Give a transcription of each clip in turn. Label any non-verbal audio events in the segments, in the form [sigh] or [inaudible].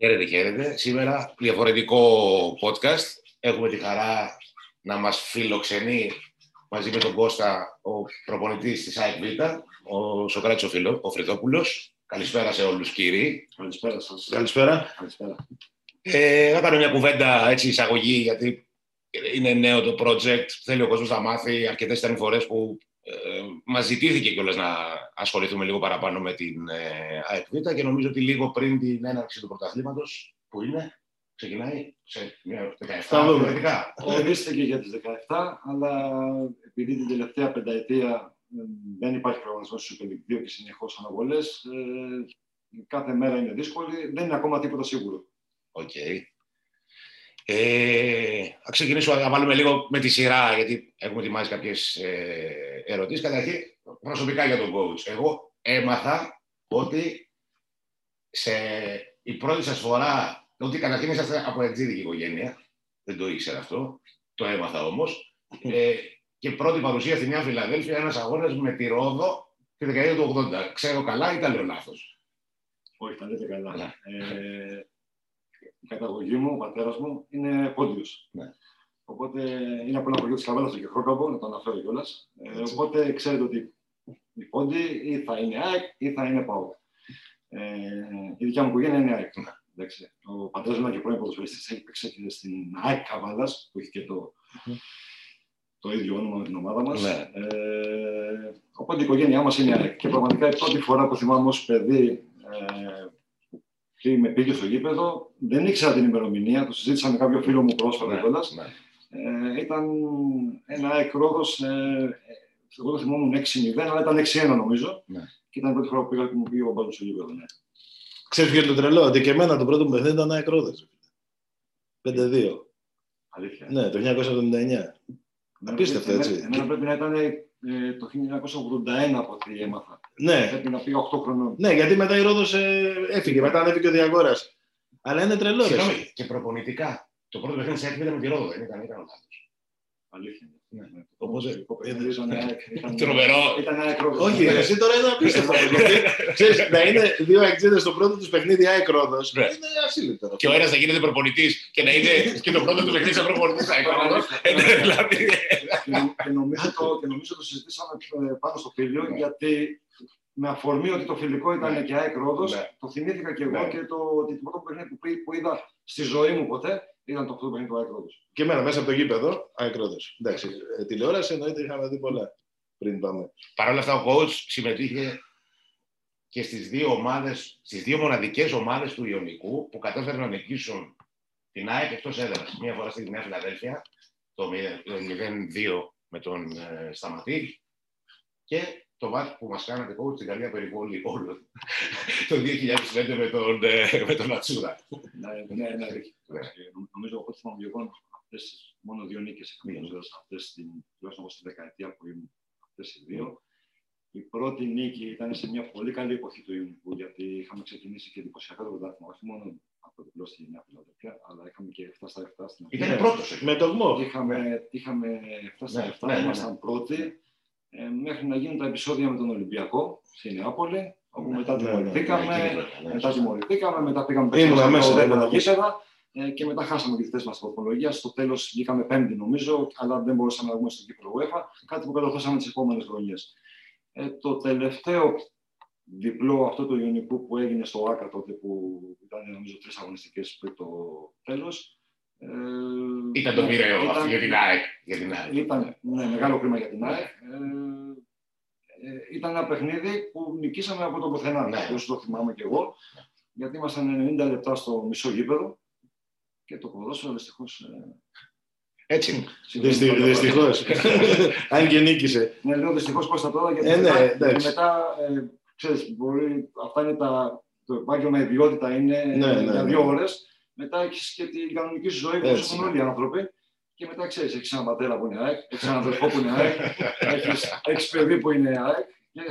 Χαίρετε, χαίρετε. Σήμερα διαφορετικό podcast. Έχουμε τη χαρά να μας φιλοξενεί μαζί με τον Κώστα ο προπονητής της ΑΕΚ Β, ο Σοκράτης ο, Φιλο, ο Φρυδόπουλος. Καλησπέρα σε όλους κύριοι. Καλησπέρα σας. Καλησπέρα. Καλησπέρα. Ε, θα κάνω μια κουβέντα έτσι εισαγωγή γιατί είναι νέο το project. Θέλει ο κόσμος να μάθει. Αρκετές ήταν οι φορές που ε, μας ζητήθηκε κιόλας να ασχοληθούμε λίγο παραπάνω με την ε, ΑΕΚ Β και νομίζω ότι λίγο πριν την έναρξη του πρωταθλήματος που είναι, ξεκινάει σε μια 17 Θα δούμε. διαφορετικά. Ορίστηκε για τις 17, αλλά επειδή την τελευταία πενταετία ε, δεν υπάρχει προγραμματισμός στο Super League 2 και συνεχώς αναβολές, ε, κάθε μέρα είναι δύσκολη, δεν είναι ακόμα τίποτα σίγουρο. Οκ. Ε, θα ξεκινήσω, να βάλουμε λίγο με τη σειρά, γιατί έχουμε ετοιμάσει κάποιες ε, ερωτήσεις. Καταρχήν, προσωπικά για τον coach. Εγώ έμαθα ότι σε η πρώτη σας φορά, ότι καταρχήν είσαστε από εξήδικη οικογένεια, δεν το ήξερα αυτό, το έμαθα όμως, ε, και πρώτη παρουσία στη Νέα Φιλαδέλφια, ένας αγώνας με τη Ρόδο τη δεκαετία του 80. Ξέρω καλά ή τα λέω λάθος; Όχι, τα λέτε καλά. Ναι. Ε, η καταγωγή μου, ο πατέρας μου, είναι πόντιος. Ναι. Οπότε είναι από ένα χωριό της Καβάλας στο Κεχρόκαμπο, να το αναφέρω κιόλας. Ε, Έτσι. οπότε ξέρετε ότι οι πόντοι ή θα είναι ΑΕΚ ή θα είναι ΠΑΟΚ. Ε, η δικιά μου οικογένεια είναι ΑΕΚ. Ναι. Εντάξει. Ο πατέρας μου ήταν και πρώην ποδοσφαιριστής, έχει παίξει και στην ΑΕΚ Καβάλας, που έχει και το, Μμμ. το ίδιο όνομα με την ομάδα μας. Ναι. Ε, οπότε η οικογένειά μας είναι ΑΕΚ. Και πραγματικά η πρώτη φορά που θυμάμαι ως παιδί ε, και με πήγε στο γήπεδο, δεν ήξερα την ημερομηνία, το συζήτησα με κάποιο φίλο μου πρόσφατα Ναι, κιόλας. ναι. Ε, ήταν ένα ΑΕΚ Ρόδος, ε, εγώ το θυμόμουν 6-0, αλλά ήταν 6-1 νομίζω. Ναι. Και ήταν η πρώτη φορά που πήγα και μου πήγε ο μπάλος στο γήπεδο. Ναι. Ξέρεις ποιο είναι το τρελό, ότι και εμένα το πρώτο μου παιχνίδι ήταν ακρόδες. 5-2. Αλήθεια. Ναι, το 1979. Εμένα απίστευτο, πρέπει- έτσι. Εμένα, εμένα πρέπει να ήταν ε, το 1981 από ό,τι έμαθα. Ναι, Πρέπει να πήγα 8 χρονών. ναι, γιατί μετά η Ρόδος ε, έφυγε, μετά ανέβηκε ο Διαγόρας. Αλλά είναι τρελό, ρε. Συγγνώμη, και προπονητικά. Το πρώτο παιχνίδι της ΑΕΚ ήταν με τη Ρόδο, δεν ήταν, ήταν λάθος. Αλήθεια. Ναι. Ναι. Οπότε, Το παιχνίδι ήταν ΑΕΚ, ήταν- Τρομερό. Ήταν ΑΕΚ Ρόδος. Όχι, ρε, εσύ τώρα είναι απίστευτο. γιατί, ξέρεις, να είναι δύο εξήδες στο πρώτο τους παιχνίδι ΑΕΚ Ρόδος, Ναι. είναι ασύλληπτο. Και ο ένας να γίνεται προπονητής και να είναι και το πρώτο του παιχνίδι σαν προπονητής. θα έκανε. Ε, Δηλαδή. και, νο- και, νομίζω το, και νομίζω το συζητήσαμε ε, πάνω στο φίλιο, Ναι. γιατί με αφορμή ότι το φιλικό ήταν Ναι. και ΑΕΚ Ρόδος, Ναι. το θυμήθηκα και εγώ Ναι. και το, ότι το πρώτο παιχνίδι που, που είδα στη ζωή μου ποτέ ήταν το πρώτο παιχνίδι του ΑΕΚ Ρόδος. Και εμένα μέσα από το γήπεδο, ΑΕΚ Ρόδος. Εντάξει, ε, τηλεόραση εννοείται είχαμε δει πολλά πριν πάμε. Παρ' όλα αυτά, ο coach συμμετείχε και στις δύο ομάδες, στις δύο μοναδικές ομάδες του Ιωνικού που κατάφεραν να νικήσουν την ΑΕΚ εκτός έδρας. Μία φορά στη Νέα Φιλαδέλφια, το 0-2 με τον ε, Σταματή και το μάτι που μας κάνατε coach στην καλή περιβόλη όλων το 2005 με τον, ε, με τον Ατσούδα. Ναι, ναι, ναι, αλήθεια. Ναι. Και νο- Νομίζω από ό,τι θυμάμαι εγώ, αυτές, μόνο δύο νίκες είχαμε ζωές αυτές, στην, τουλάχιστον εγώ στη δεκαετία που ήμουν αυτές οι δύο. Η πρώτη νίκη ήταν σε μια πολύ καλή εποχή του Ιουνικού, γιατί είχαμε ξεκινήσει και εντυπωσιακά το πρωτάθλημα, όχι μόνο από το διπλό στη Νέα Φιλαδέλφια, αλλά είχαμε και 7 στα 7 στην Ήταν Ναι. πρώτος. ε. Με το γμό. Είχαμε, είχαμε 7 στα Ναι, 7, ναι, ναι, ναι. ήμασταν πρώτοι, ε, μέχρι να γίνουν τα επεισόδια με τον Ολυμπιακό στη Νεάπολη, όπου μετά ναι, ναι, τιμωρηθήκαμε, Ναι, εκεί βέβαια, ναι. μετά τιμωρηθήκαμε, μετά πήγαμε Ήμουνα παίξαμε μέσα, στο ήμουνα δεύτερο γήπεδα ε, και μετά χάσαμε τη θέση μας στην βαθμολογία. Στο τέλος βγήκαμε πέμπτη, νομίζω, αλλά δεν μπορούσαμε να βγούμε στο κύπρο UEFA, κάτι που κατορθώσαμε τις επόμενες χρονιές. Ε, το τελευταίο διπλό αυτό του Ιωνικού που έγινε στο ΆΚΑ τότε που ήταν νομίζω τρεις αγωνιστικές πριν το τέλος. Ε, Ήταν το μοιραίο ήταν- αυτό για την ΑΕΚ. Για την ΑΕΚ. ήταν ναι, μεγάλο κρίμα για την ΑΕΚ. Ε, ε, ήταν ένα παιχνίδι που νικήσαμε από το πουθενά. Ναι. Όσο το θυμάμαι και εγώ. Γιατί ήμασταν 90 λεπτά στο μισό γήπεδο και το ποδόσφαιρο δυστυχώς. Έτσι. Δυστυχώς. Αν και νίκησε. Ναι, λέω δυστυχώς πώς θα τώρα γιατί Ε, ναι, μετά, εντάξει. γιατί μετά ε, ξέρεις, μπορεί, αυτά είναι τα. Το επάγγελμα, η ιδιότητα είναι Ναι, ναι, για ναι. δύο ώρες. Μετά έχεις και την κανονική σου ζωή που Έτσι. έχουν όλοι οι άνθρωποι. Και μετά ξέρεις, έχεις έναν πατέρα που είναι ΑΕΚ, έχεις έναν αδερφό που είναι ΑΕΚ, [laughs] έχεις παιδί που είναι ΑΕΚ. Και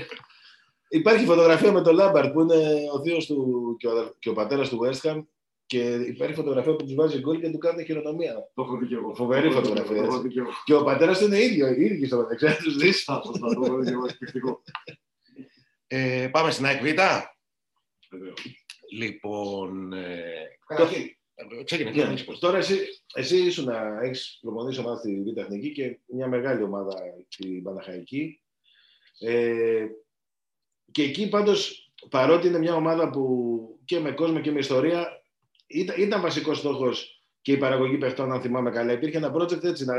Υπάρχει φωτογραφία με τον Λάμπαρτ που είναι ο θείος του και ο, αδερ- και ο πατέρας του West Ham και υπάρχει φωτογραφία που τους βάζει γκολ και του κάνει χειρονομία. Το έχω δει και εγώ. Φοβερή Το έχω δει και φωτογραφία, εγώ, Το έχω έτσι. δει και εγώ. Και ο πατέρας του είναι ίδιο, ίδιο στο μεταξύ, να τους δεις. Σωστά, σωστά, το έχω δει και εγώ. Εκπληκτικό. Ε, πάμε στην ΑΕΚ Β. Βεβαίως. Λοιπόν, ε, καταρχήν, ε, ξεκινά, Ναι. ξεκινά, πώς. Τώρα εσύ, εσύ ήσουν να έχεις προπονήσει ομάδα στη Β' Εθνική και μια μεγάλη ομάδα στην Παναχαϊκή. Ε, και εκεί πάντως, παρότι είναι μια ομάδα που και με κόσμο και με ιστορία, ήταν, ήταν βασικός στόχος και η παραγωγή παιχτών, αν θυμάμαι καλά. Υπήρχε ένα project έτσι, να,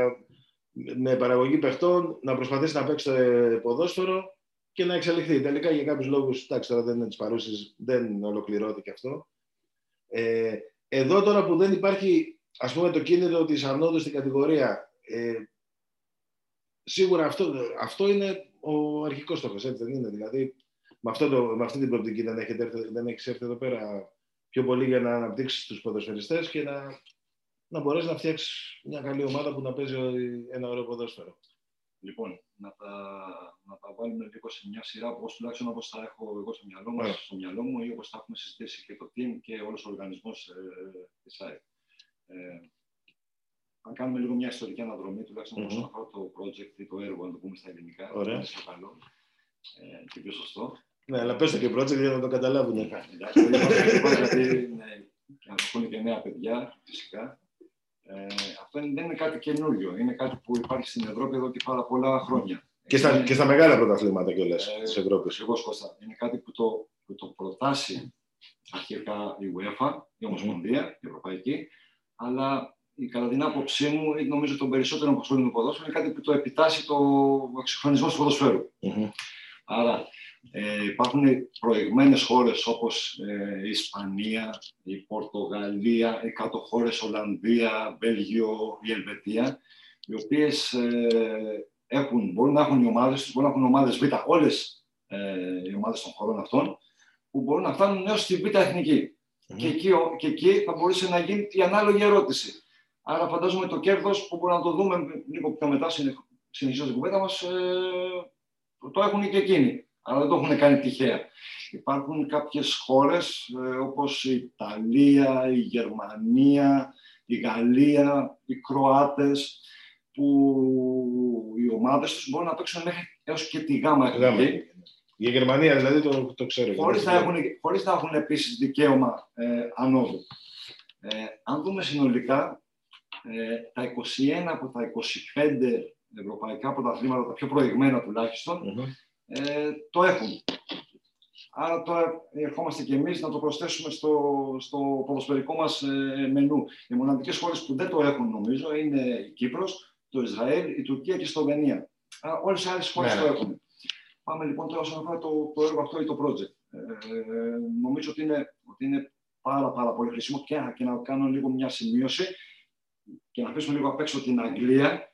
με παραγωγή παιχτών, να προσπαθήσει να παίξει το ε, ποδόσφαιρο και να εξελιχθεί. Τελικά για κάποιους λόγους, εντάξει τώρα δεν είναι τις παρούσεις, δεν ολοκληρώθηκε αυτό. Ε, εδώ τώρα που δεν υπάρχει ας πούμε το κίνητρο της ανόδου στην κατηγορία ε, σίγουρα αυτό, αυτό είναι ο αρχικός στόχος, έτσι δεν είναι. Δηλαδή με, αυτό το, με αυτή την προοπτική δεν, έχετε έρθει, δεν έχεις έρθει εδώ πέρα πιο πολύ για να αναπτύξεις τους ποδοσφαιριστές και να, να μπορέσεις να φτιάξεις μια καλή ομάδα που να παίζει ένα ωραίο ποδόσφαιρο. Λοιπόν, να τα, να τα βάλουμε λίγο σε μια σειρά, όπως τουλάχιστον όπως τα έχω εγώ στο μυαλό, μας, Ωραία. στο μυαλό μου ή όπως τα έχουμε συζητήσει και το team και όλος ο οργανισμός ε, της ΑΕΚ. Ε, αν κάνουμε λίγο μια ιστορική αναδρομή, τουλάχιστον Μμμ. όσον αφορά το project ή το έργο, να το πούμε στα ελληνικά, Ωραία. είναι πιο καλό ε, και πιο σωστό. Ναι, αλλά πες το και project για να το καταλάβουν. Εντάξει, το είπα ακριβώς γιατί ναι, και ακούν και νέα παιδιά, φυσικά. Ε, αυτό είναι- δεν είναι κάτι καινούριο. Είναι κάτι που υπάρχει στην Ευρώπη εδώ και πάρα πολλά χρόνια. Και στα, Είναι- και στα μεγάλα πρωταθλήματα κιόλας Ε, της Ευρώπης. Ακριβώς, Κώστα. Είναι κάτι που το, που το προτάσει αρχικά η UEFA, η Ομοσπονδία, η Ευρωπαϊκή, αλλά η- κατά την άποψή μου, ή νομίζω των περισσότερων που ασχολούνται με το ποδόσφαιρο, είναι κάτι που το επιτάσσει το εξυγχρονισμό του ποδοσφαίρου. Άρα ε, υπάρχουν προηγμένες χώρες όπως ε, η Ισπανία, η Πορτογαλία, οι κάτω χώρες Ολλανδία, Βέλγιο, η Ελβετία, οι οποίες ε, έχουν, μπορούν να έχουν οι ομάδες τους, μπορούν να έχουν ομάδες Β, όλες ε, οι ομάδες των χωρών αυτών, που μπορούν να φτάνουν έως στη Β' Εθνική. Και, εκεί, ο- και εκεί θα μπορούσε να γίνει η ανάλογη ερώτηση. Άρα φαντάζομαι το κέρδος που μπορούμε να το δούμε λίγο πιο μετά, συνεχ- συνεχίζοντας την κουβέντα μας, ε, το έχουν και εκείνοι. Αλλά δεν το έχουν κάνει τυχαία. Υπάρχουν κάποιες χώρες ε, όπως η Ιταλία, η Γερμανία, η Γαλλία, οι Κροάτες που οι ομάδες τους μπορούν να παίξουν μέχρι έως και τη γάμα Γάμα. εθνική Η Γερμανία δηλαδή το, το ξέρω. χωρίς να έχουν, χωρίς να έχουν επίσης δικαίωμα ε, ανόδου. Ε, αν δούμε συνολικά, ε, τα 21 από τα 25 ευρωπαϊκά πρωταθλήματα, τα πιο προηγμένα τουλάχιστον, Μμμ. Ε, το έχουν. Άρα τώρα ερχόμαστε και εμείς να το προσθέσουμε στο, στο ποδοσφαιρικό μας ε, μενού. Οι μοναδικές χώρες που δεν το έχουν νομίζω είναι η Κύπρος, το Ισραήλ, η Τουρκία και η Σλοβενία. Άρα όλες οι άλλες χώρες Ναι, το ναι. έχουν. Πάμε λοιπόν τώρα όσον αφορά το, το έργο αυτό ή το project. Ε, νομίζω ότι είναι, ότι είναι πάρα, πάρα πολύ χρήσιμο και, και να κάνω λίγο μια σημείωση και να αφήσουμε λίγο απ' έξω την Αγγλία,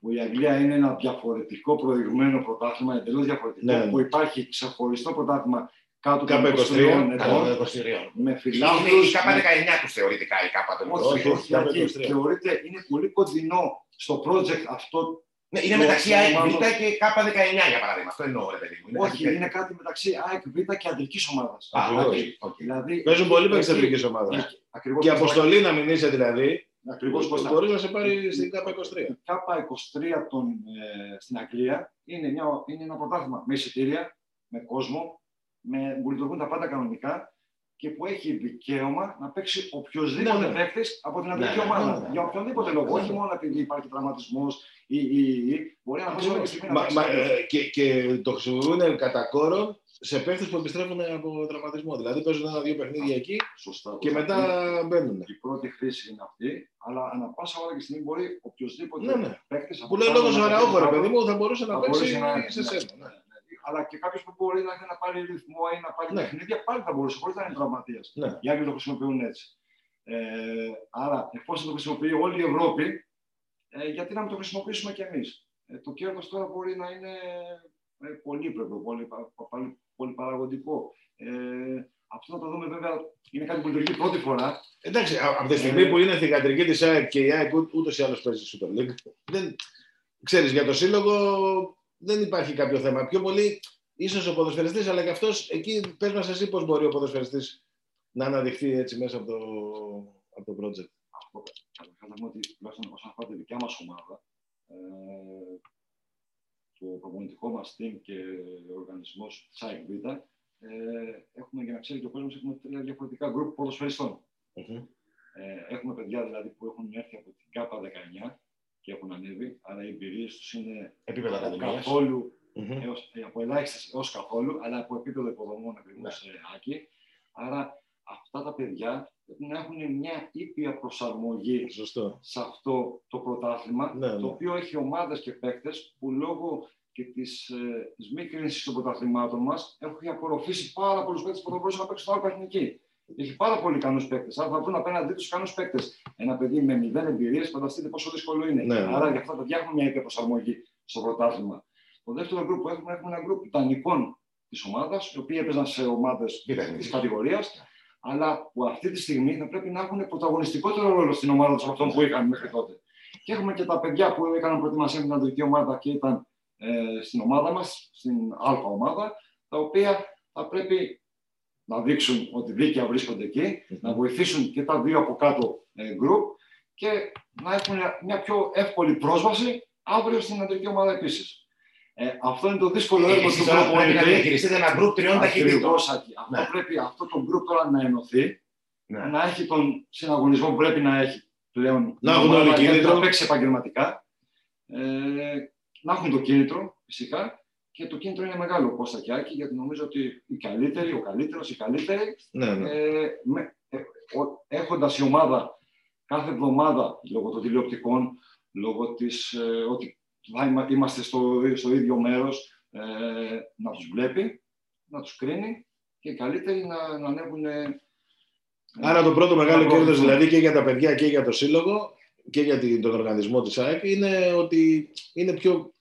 που η Αγγλία είναι ένα διαφορετικό προηγμένο πρωτάθλημα, εντελώς διαφορετικό, Ναι, ναι. που υπάρχει ξεχωριστό πρωτάθλημα κάτω Κάπου των 23, 23 ετών, Κατά το 23. με Είναι φιλάθλους, η ΚΑΠΑ με- 19 τους θεωρητικά η ΚΑΠΑ των όχι, Όχι, όχι, κάπου όχι, 23. θεωρείται, είναι πολύ κοντινό στο project αυτό. Ναι, είναι Το μεταξύ ΑΕΚ μάλλον- Β και ΚΑΠΑ 19 για παράδειγμα. Αυτό εννοώ, ρε παιδί μου. όχι, κάτι τέτοιο. είναι κάτι μεταξύ ΑΕΚ Β και αντρικής ομάδας. Α, οκ, Ακριβώς. οκ. Δηλαδή, Παίζουν πολύ εκεί- παίκτε εθνική ομάδα. εκεί- ακριβώς Και όπως αποστολή να μην είσαι δηλαδή, Ακριβώς Κώστα. μπορεί να σε πάρει στην ΚΑΠΑ 23. Η ΚΑΠΑ 23 των, ε, στην Αγγλία είναι, μια, είναι ένα πρωτάθλημα με εισιτήρια, με κόσμο, με, που λειτουργούν τα πάντα κανονικά και που έχει δικαίωμα να παίξει οποιοδήποτε Ναι, ναι. παίκτης από την αντρική ναι, ομάδα. ναι, ναι. Για οποιονδήποτε λόγο. Ναι, Όχι ναι. μόνο επειδή υπάρχει τραυματισμός ή, ή, ή, μπορεί να παίξει όλη τη στιγμή να Μα- παίξει. μα- κάποιος. ε, και, και το χρησιμοποιούν κατά κόρον σε παίχτες που επιστρέφουν από τραυματισμό. Δηλαδή παίζουν ένα-δύο παιχνίδια εκεί Σωστά. και σωστά. μετά μπαίνουν. Η πρώτη χρήση είναι αυτή, αλλά ανά πάσα ώρα και στιγμή μπορεί οποιοδήποτε Ναι, ναι. παίκτη. Που λέει λόγω Αραούχο, ρε παιδί μου, θα μπορούσε να Θα παίξει μπορούσε να- σε ναι, σένα. ναι, ναι. ναι. Αλλά και κάποιος που μπορεί να, να πάρει ρυθμό ή να πάρει Ναι. παιχνίδια πάλι θα μπορούσε, χωρίς να είναι τραυματίας. Ναι. Οι άλλοι το χρησιμοποιούν έτσι. Ε, άρα, εφόσον το χρησιμοποιεί όλη η Ευρώπη, ε, γιατί να μην το χρησιμοποιήσουμε κι εμείς. Ε, το κέρδος τώρα μπορεί να είναι ε, πολύπλευρο, πολύ, πα- πα- πολύ, πολύ παραγωγικό. Ε, αυτό θα το δούμε βέβαια, είναι κάτι που λειτουργεί πρώτη φορά. Εντάξει, α- από τη στιγμή που είναι θηγατρική της ΑΕΚ και η ΑΕΚ ούτως ή άλλως παίζει Super League, δεν, ξέρεις, για το σύλλογο δεν υπάρχει κάποιο θέμα. Πιο πολύ ίσως ο ποδοσφαιριστής, αλλά και αυτός εκεί πες μας εσύ πώς μπορεί ο ποδοσφαιριστής να αναδειχθεί έτσι μέσα από το, από το project. Αυτό καταρχάς να πούμε ότι τουλάχιστον όσον αφορά τη δικιά μας ομάδα, ε, το προπονητικό μας team και ο οργανισμός ΣΑΕΚ Β, ε, έχουμε, για να ξέρει και ο κόσμος, έχουμε τρία διαφορετικά γκρουπ ποδοσφαιριστών. Μμμ. Ε, έχουμε παιδιά δηλαδή που έχουν έρθει από την ΚΑΠΑ 19 και έχουν ανέβει, αλλά οι εμπειρίες τους είναι Επίπεδο από ακαδημίας. καθόλου Μμμ. έως, ε, από ελάχιστες έως καθόλου, αλλά από επίπεδο υποδομών ακριβώς Ναι. άκη. Άρα αυτά τα παιδιά πρέπει να έχουν μια ήπια προσαρμογή Σωστό. σε αυτό το πρωτάθλημα, Ναι, ναι. το οποίο έχει ομάδες και παίκτες που λόγω και της ε, της μη κρίνηση των πρωταθλημάτων μας έχει απορροφήσει πάρα πολλούς παίκτες που θα μπορούσαν να παίξουν στο άλλο εθνική. Έχει πάρα πολύ ικανούς παίκτες. Άρα θα βρουν απέναντί τους ικανούς παίκτες. Ένα παιδί με μηδέν εμπειρίες, φανταστείτε πόσο δύσκολο είναι. Ναι, ναι. Άρα για αυτά τα παιδιά έχουμε μια ήπια προσαρμογή στο πρωτάθλημα. Το δεύτερο γκρουπ που έχουμε, έχουμε ένα γκρουπ ιτανικών της ομάδας, οι οποίοι έπαιζαν σε ομάδες Κοίτα, της είναι. κατηγορίας, αλλά που αυτή τη στιγμή θα πρέπει να έχουν πρωταγωνιστικότερο ρόλο στην ομάδα τους από αυτόν που είχαν μέχρι τότε. Και έχουμε και τα παιδιά που έκαναν προετοιμασία με την αντρική ομάδα και ήταν ε, στην ομάδα μας, στην Α ομάδα, τα οποία θα πρέπει να δείξουν ότι δίκαια βρίσκονται εκεί, να βοηθήσουν και τα δύο από κάτω ε, group και να έχουν μια πιο εύκολη πρόσβαση αύριο στην αντρική ομάδα επίσης. Ε, αυτό είναι το δύσκολο έργο του Εσείς τώρα πρέπει να προπονητή. διαχειριστείτε ένα γκρουπ τριών ταχυτήτων. Ακριβώς, Άκη. Αυτό Ναι. πρέπει αυτό το group τώρα να ενωθεί, Ναι. να έχει τον συναγωνισμό που πρέπει να έχει πλέον. Να η έχουν ομάδα όλοι για κίνητρο. Να παίξει επαγγελματικά. Ε, να έχουν το κίνητρο, φυσικά. Και το κίνητρο είναι μεγάλο, Κώστας και Άκη, γιατί νομίζω ότι οι καλύτεροι, ο καλύτερος, οι καλύτεροι, Ναι, ναι. ε, με, ε, ο- έχοντας η ομάδα κάθε εβδομάδα, λόγω των τηλεοπτικών, λόγω της, ε, ότι θα είμα- είμαστε στο, στο ίδιο μέρος, ε, να τους βλέπει, να τους κρίνει και οι καλύτεροι να, να ανέβουν ε, Άρα το πρώτο μεγάλο να κέρδος προωθηθούν. δηλαδή και για τα παιδιά και για το σύλλογο και για την- τον οργανισμό της ΑΕΚ είναι ότι είναι πιο,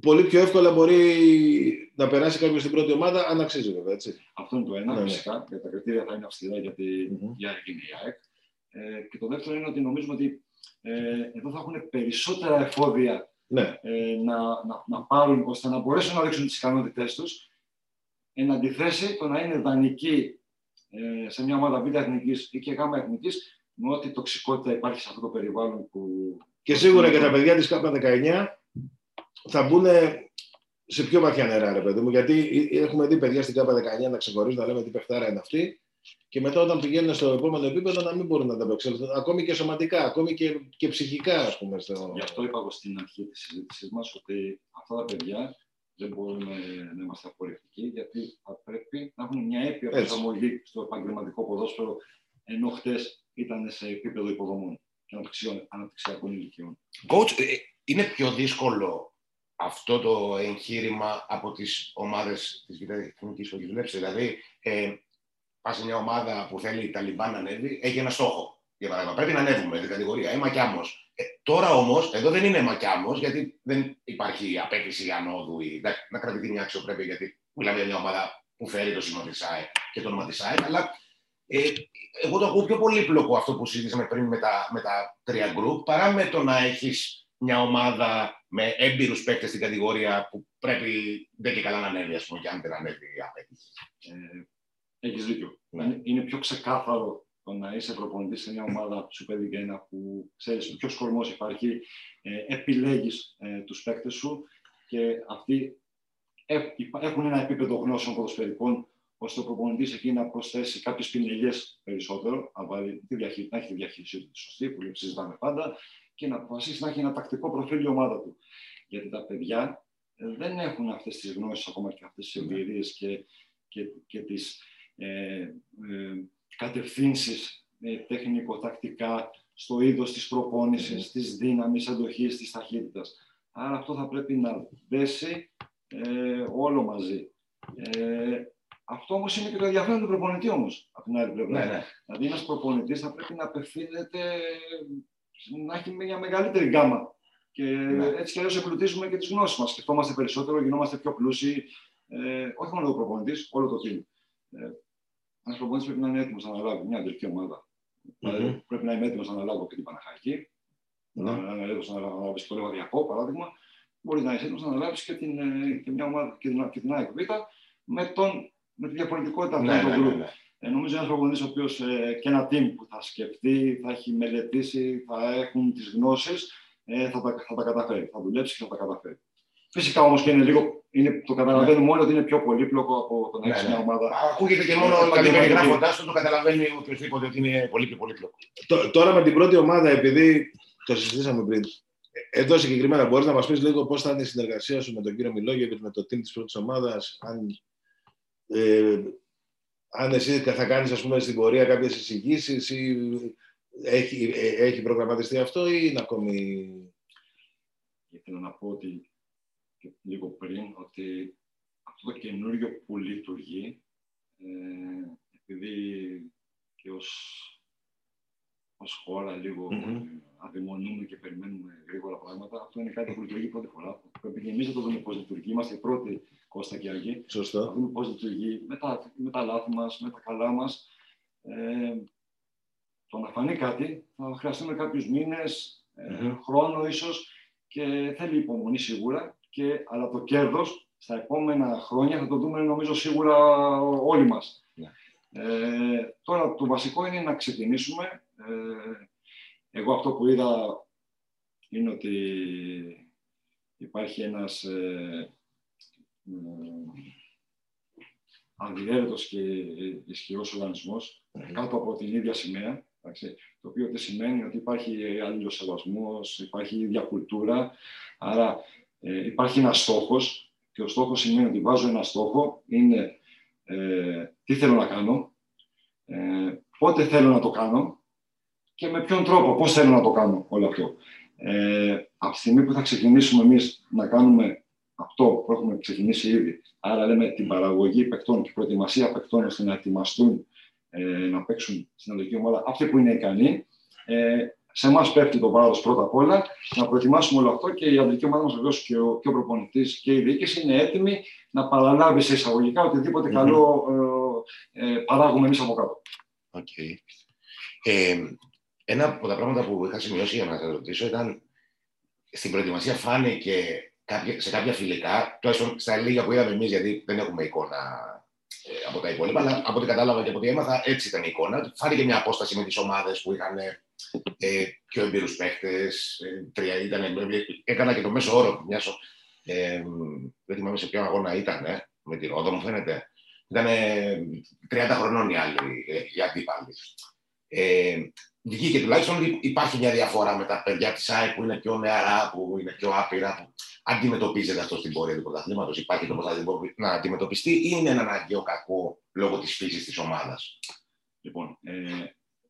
πολύ πιο εύκολα μπορεί να περάσει κάποιος στην πρώτη ομάδα αν αξίζει βέβαια, έτσι. Αυτό είναι το ένα, Ναι, ναι. φυσικά, γιατί τα κριτήρια θα είναι αυστηρά για, τη, Μμμ. για εκείνη η ΑΕΚ. Ε, και το δεύτερο είναι ότι νομίζουμε ότι ε, εδώ θα έχουν περισσότερα εφόδια Ναι, ε, να, να, να πάρουν ώστε να μπορέσουν να δείξουν τις ικανότητές τους. Εν αντιθέσει το να είναι δανεικοί ε, σε μια ομάδα β' εθνικής ή και γ' εθνικής με ό,τι τοξικότητα υπάρχει σε αυτό το περιβάλλον που... και σίγουρα και τα παιδιά της ΚΑΠΑ 19 θα μπουν σε πιο βαθιά νερά, ρε παιδί μου, γιατί έχουμε δει παιδιά στην ΚΑΠΑ 19 να ξεχωρίζουν, να λέμε τι παιχτάρα είναι αυτή και μετά όταν πηγαίνουν στο επόμενο επίπεδο να μην μπορούν να τα απεξέλθουν, ακόμη και σωματικά, ακόμη και, και ψυχικά, ας πούμε. Στο... Γι' αυτό είπα εγώ στην αρχή της συζήτησής μας ότι αυτά τα παιδιά δεν μπορούμε να είμαστε απορριφτικοί γιατί θα πρέπει να έχουν μια έπεια Έτσι. προσαρμογή στο επαγγελματικό ποδόσφαιρο ενώ χτες ήταν σε επίπεδο υποδομών και αναπτυξιών- αναπτυξιακών ηλικιών. Coach, ε, είναι πιο δύσκολο αυτό το εγχείρημα από τις ομάδες της Β' Εθνικής που έχει δουλέψει. Δηλαδή, ε, πας σε μια ομάδα που θέλει η Ταλιμπάν να ανέβει, έχει ένα στόχο. Για παράδειγμα, πρέπει να ανέβουμε την κατηγορία. Είμαι μακιάμος. Ε, τώρα όμως, εδώ δεν είναι μακιάμος, γιατί δεν υπάρχει απέτηση ανόδου ή να, να κρατηθεί μια αξιοπρέπεια, γιατί μιλάμε για μια ομάδα που φέρει το σήμα της ΑΕ και το όνομα της ΑΕ, αλλά ε, εγώ το ακούω πιο πολύπλοκο αυτό που συζήτησαμε πριν με τα, με τα τρία group, παρά με το να έχεις μια ομάδα με έμπειρους παίκτες στην κατηγορία που πρέπει δεν και καλά να ανέβει, ας πούμε, και αν δεν ανέβει η απέτηση. Ε, Έχεις δίκιο. Ναι. Είναι, είναι πιο ξεκάθαρο το να είσαι προπονητής σε μια ομάδα σου παιδί και ένα που ξέρεις ποιο κορμό υπάρχει, ε, επιλέγεις ε, τους παίκτες σου και αυτοί ε, υπα- έχουν ένα επίπεδο γνώσεων ποδοσφαιρικών ώστε ο προπονητής εκεί να προσθέσει κάποιες πινελιές περισσότερο, να, βάλει τη διαχεί- να έχει τη διαχείρισή του τη σωστή, που συζητάμε πάντα, και να αποφασίσει να έχει ένα τακτικό προφίλ η ομάδα του. Γιατί τα παιδιά ε, δεν έχουν αυτές τις γνώσεις ακόμα και αυτές τις εμπειρίες και, και, και τις ε, ε, κατευθύνσεις ε, τεχνικο-τακτικά στο είδος της προπόνησης, της δύναμης, αντοχής, της ταχύτητας. Άρα αυτό θα πρέπει να δέσει ε, όλο μαζί. Ε, αυτό όμως είναι και το ενδιαφέρον του προπονητή όμως, από την άλλη πλευρά. Ναι, ναι. Δηλαδή ένας προπονητής θα πρέπει να απευθύνεται, να έχει μια μεγαλύτερη γκάμα. Και Ναι. έτσι κι αλλιώς εμπλουτίζουμε και τις γνώσεις μας. Σκεφτόμαστε περισσότερο, γινόμαστε πιο πλούσιοι. Ε, όχι μόνο ο προπονητής, όλο το team. Ε, ένας προπονητής πρέπει να είναι έτοιμος να αναλάβει μια αντρική ομάδα. Δηλαδή, πρέπει να είμαι έτοιμος να αναλάβω και την Παναχαϊκή. Ναι. Να είμαι έτοιμος να αναλάβει και το Λεβαδιακό, παράδειγμα. Μπορείς να είσαι έτοιμος να αναλάβεις και, την, ε, και μια ομάδα και την, και την ΑΕΚ Β με, τον, με τη διαφορετικότητα ναι, αυτών ναι, των ναι, group. ναι. Ε, νομίζω ένας προπονητής ο οποίος ε, και ένα team που θα σκεφτεί, θα έχει μελετήσει, θα έχουν τις γνώσεις, ε, θα, τα, θα τα καταφέρει. Θα δουλέψει και θα τα καταφέρει. Φυσικά όμως και είναι λίγο, είναι, το καταλαβαίνουμε όλοι ότι είναι πιο πολύπλοκο από το να έχεις Ναι, ναι. μια ομάδα. Ακούγεται και μόνο Ε, κάτι ε, περιγράφοντά το, το καταλαβαίνει οποιοδήποτε ότι είναι πολύ πιο πολύπλοκο. Τ- Τώρα με την πρώτη ομάδα, επειδή το συζητήσαμε πριν, ε, εδώ συγκεκριμένα μπορείς να μας πεις λίγο πώς θα είναι η συνεργασία σου με τον κύριο Μιλόγεβιτ, με το team της πρώτης ομάδας, αν, ε, αν εσύ θα κάνεις ας πούμε στην πορεία κάποιες εισηγήσεις ή έχει, ε, έχει προγραμματιστεί αυτό ή είναι ακόμη. Και θέλω να πω ότι και λίγο πριν ότι αυτό το καινούριο που λειτουργεί, ε, επειδή και ως, ως χώρα λίγο Μμμ. ε, αδειμονούμε και περιμένουμε γρήγορα πράγματα, αυτό είναι κάτι που λειτουργεί πρώτη φορά. Πρέπει και εμείς να το δούμε πώς λειτουργεί. Είμαστε οι πρώτοι Κώστα και Αργή. Να Σωστό. δούμε πώς λειτουργεί με τα, με τα λάθη μας, με τα καλά μας. Ε, το να φανεί κάτι θα χρειαστούμε κάποιους μήνες, ε, Μμμ. χρόνο ίσως και θέλει υπομονή σίγουρα. Και, αλλά το κέρδος στα επόμενα χρόνια θα το δούμε νομίζω σίγουρα όλοι μας. Ναι. Ε, τώρα το βασικό είναι να ξεκινήσουμε. Ε, εγώ αυτό που είδα είναι ότι υπάρχει ένας ε, ε, αδιέρετος και ισχυρός οργανισμός κάτω από την ίδια σημαία, εντάξει, το οποίο τι σημαίνει ότι υπάρχει αλληλοσεβασμός, υπάρχει ίδια κουλτούρα, άρα ε, υπάρχει ένας στόχος και ο στόχος σημαίνει ότι βάζω ένα στόχο, είναι ε, τι θέλω να κάνω, ε, πότε θέλω να το κάνω και με ποιον τρόπο, πώς θέλω να το κάνω όλο αυτό. Ε, από τη στιγμή που θα ξεκινήσουμε εμείς να κάνουμε αυτό που έχουμε ξεκινήσει ήδη, άρα λέμε την παραγωγή παικτών και προετοιμασία παικτών ώστε να ετοιμαστούν ε, να παίξουν στην αλληλική ομάδα, αυτοί που είναι ικανοί, ε, σε εμάς πέφτει το βάρος πρώτα απ' όλα να προετοιμάσουμε όλο αυτό και η αντρική ομάδα μας βεβαίως και ο, και ο προπονητής και η διοίκηση είναι έτοιμοι να παραλάβει σε εισαγωγικά οτιδήποτε Μμμ. καλό ε, ε, παράγουμε εμείς από κάτω. Οκ. Ε, ένα από τα πράγματα που είχα σημειώσει για να σας ρωτήσω ήταν στην προετοιμασία φάνηκε κάποια, σε κάποια φιλικά, τουλάχιστον στα λίγα που είδαμε εμείς, γιατί δεν έχουμε εικόνα ε, από τα υπόλοιπα, αλλά από ό,τι κατάλαβα και από ό,τι έμαθα, έτσι ήταν η εικόνα. Φάνηκε μια απόσταση με τις ομάδες που είχαν ε, πιο εμπειρούς παίχτε. Ε, τρία ήταν. ε, έκανα και το μέσο όρο μια. Ε, δεν θυμάμαι σε ποιον αγώνα ήταν, ε, με τη Ρόδο, μου φαίνεται. Ήταν 30 χρονών οι άλλοι, ε, οι αντίπαλοι. Ε, βγήκε τουλάχιστον ότι υπάρχει μια διαφορά με τα παιδιά της ΑΕ που είναι πιο νεαρά, που είναι πιο άπειρα, που αντιμετωπίζεται αυτό στην πορεία του πρωταθλήματος. Υπάρχει τρόπο να αντιμετωπιστεί ή είναι ένα αναγκαίο κακό λόγω της φύσης της ομάδας. Λοιπόν, ε,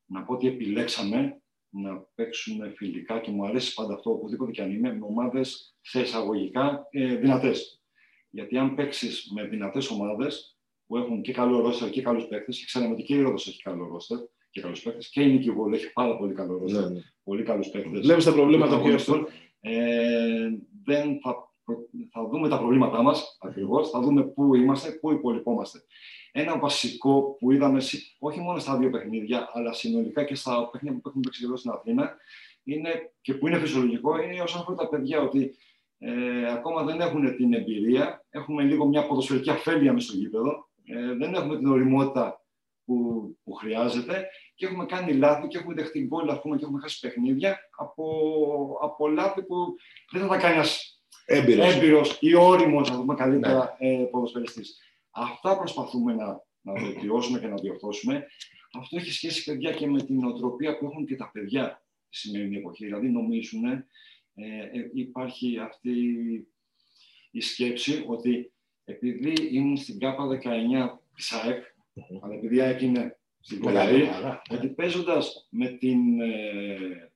να πω ότι επιλέξαμε να παίξουμε φιλικά και μου αρέσει πάντα αυτό, οπουδήποτε και αν είμαι, με ομάδες σε εισαγωγικά ε, δυνατές. Γιατί αν παίξεις με δυνατές ομάδες που έχουν και καλό ρόστερ και καλούς παίκτες, και ξέραμε ότι και η Ρόδος έχει καλό ρόστερ και καλούς παίκτες, και η Νίκη Βόλ έχει πάρα πολύ καλό ρόστερ, Ναι, ναι. πολύ καλούς παίκτες. Βλέπεις τα προβλήματα πιο αγωνιστούν. εύκολα. Ε, δεν θα, προ- θα δούμε τα προβλήματά μας ακριβώς, θα δούμε πού είμαστε, πού υπολοιπόμαστε. Ένα βασικό που είδαμε συ- όχι μόνο στα δύο παιχνίδια, αλλά συνολικά και στα παιχνίδια που έχουμε παίξει εδώ στην Αθήνα, είναι, και που είναι φυσιολογικό, είναι όσον αφορά τα παιδιά ότι ε, ακόμα δεν έχουν την εμπειρία, έχουμε λίγο μια ποδοσφαιρική αφέλεια μες στο γήπεδο, ε, δεν έχουμε την οριμότητα που, που χρειάζεται και έχουμε κάνει λάθη και έχουμε δεχτεί γκολ ας πούμε, και έχουμε χάσει παιχνίδια από, από λάθη που δεν θα τα κάνει ένας Έμπειρος. έμπειρος ή όριμος, να πούμε καλύτερα, ε, ποδοσφαιριστής. Αυτά προσπαθούμε να, να βελτιώσουμε και να διορθώσουμε. Αυτό έχει σχέση, παιδιά, και με την οτροπία που έχουν και τα παιδιά τη σημερινή εποχή. Δηλαδή, νομίζουν, ε, ε, υπάρχει αυτή η σκέψη ότι επειδή ήμουν στην ΚΑΠΑ 19 της ΑΕΚ, αλλά επειδή η ΑΕΚ είναι στην Μεγάλη Κορυφή, ομάδα. ότι παίζοντας με, την, ε,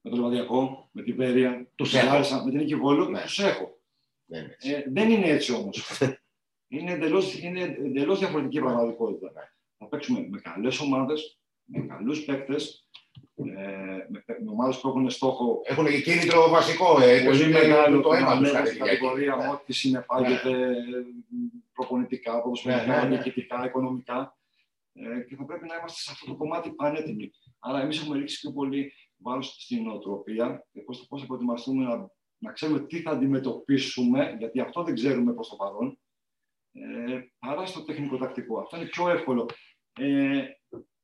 με τον Λεβαδιακό, με την Πέρια, Τους με την έχω. Λάρισα, με την Νίκη Βόλου, Ναι. τους έχω. Δεν είναι έτσι. Ε, δεν είναι έτσι όμως. [laughs] είναι εντελώς είναι εντελώς διαφορετική πραγματικότητα. Ναι. Θα παίξουμε με καλές ομάδες, με καλούς παίκτες, ε, με, με ομάδες που έχουν στόχο Έχουν και κίνητρο βασικό. Ε, το, πολύ το, μεγάλο το το αίμα να τους μπαίνουν κάνει στην τη κατηγορία διακίνηση. με ό,τι συνεπάγεται προπονητικά, ποδοσφαιρικά, Ναι, ναι, ναι. διοικητικά, οικονομικά. Ε, και θα πρέπει να είμαστε σε αυτό το κομμάτι πανέτοιμοι. Άρα, εμείς έχουμε ρίξει πιο πολύ βάρος στην νοοτροπία και πώς θα προετοιμαστούμε να, να ξέρουμε τι θα αντιμετωπίσουμε, γιατί αυτό δεν ξέρουμε προς το παρόν, ε, παρά στο τεχνικό-τακτικό. Αυτό είναι πιο εύκολο. Ε,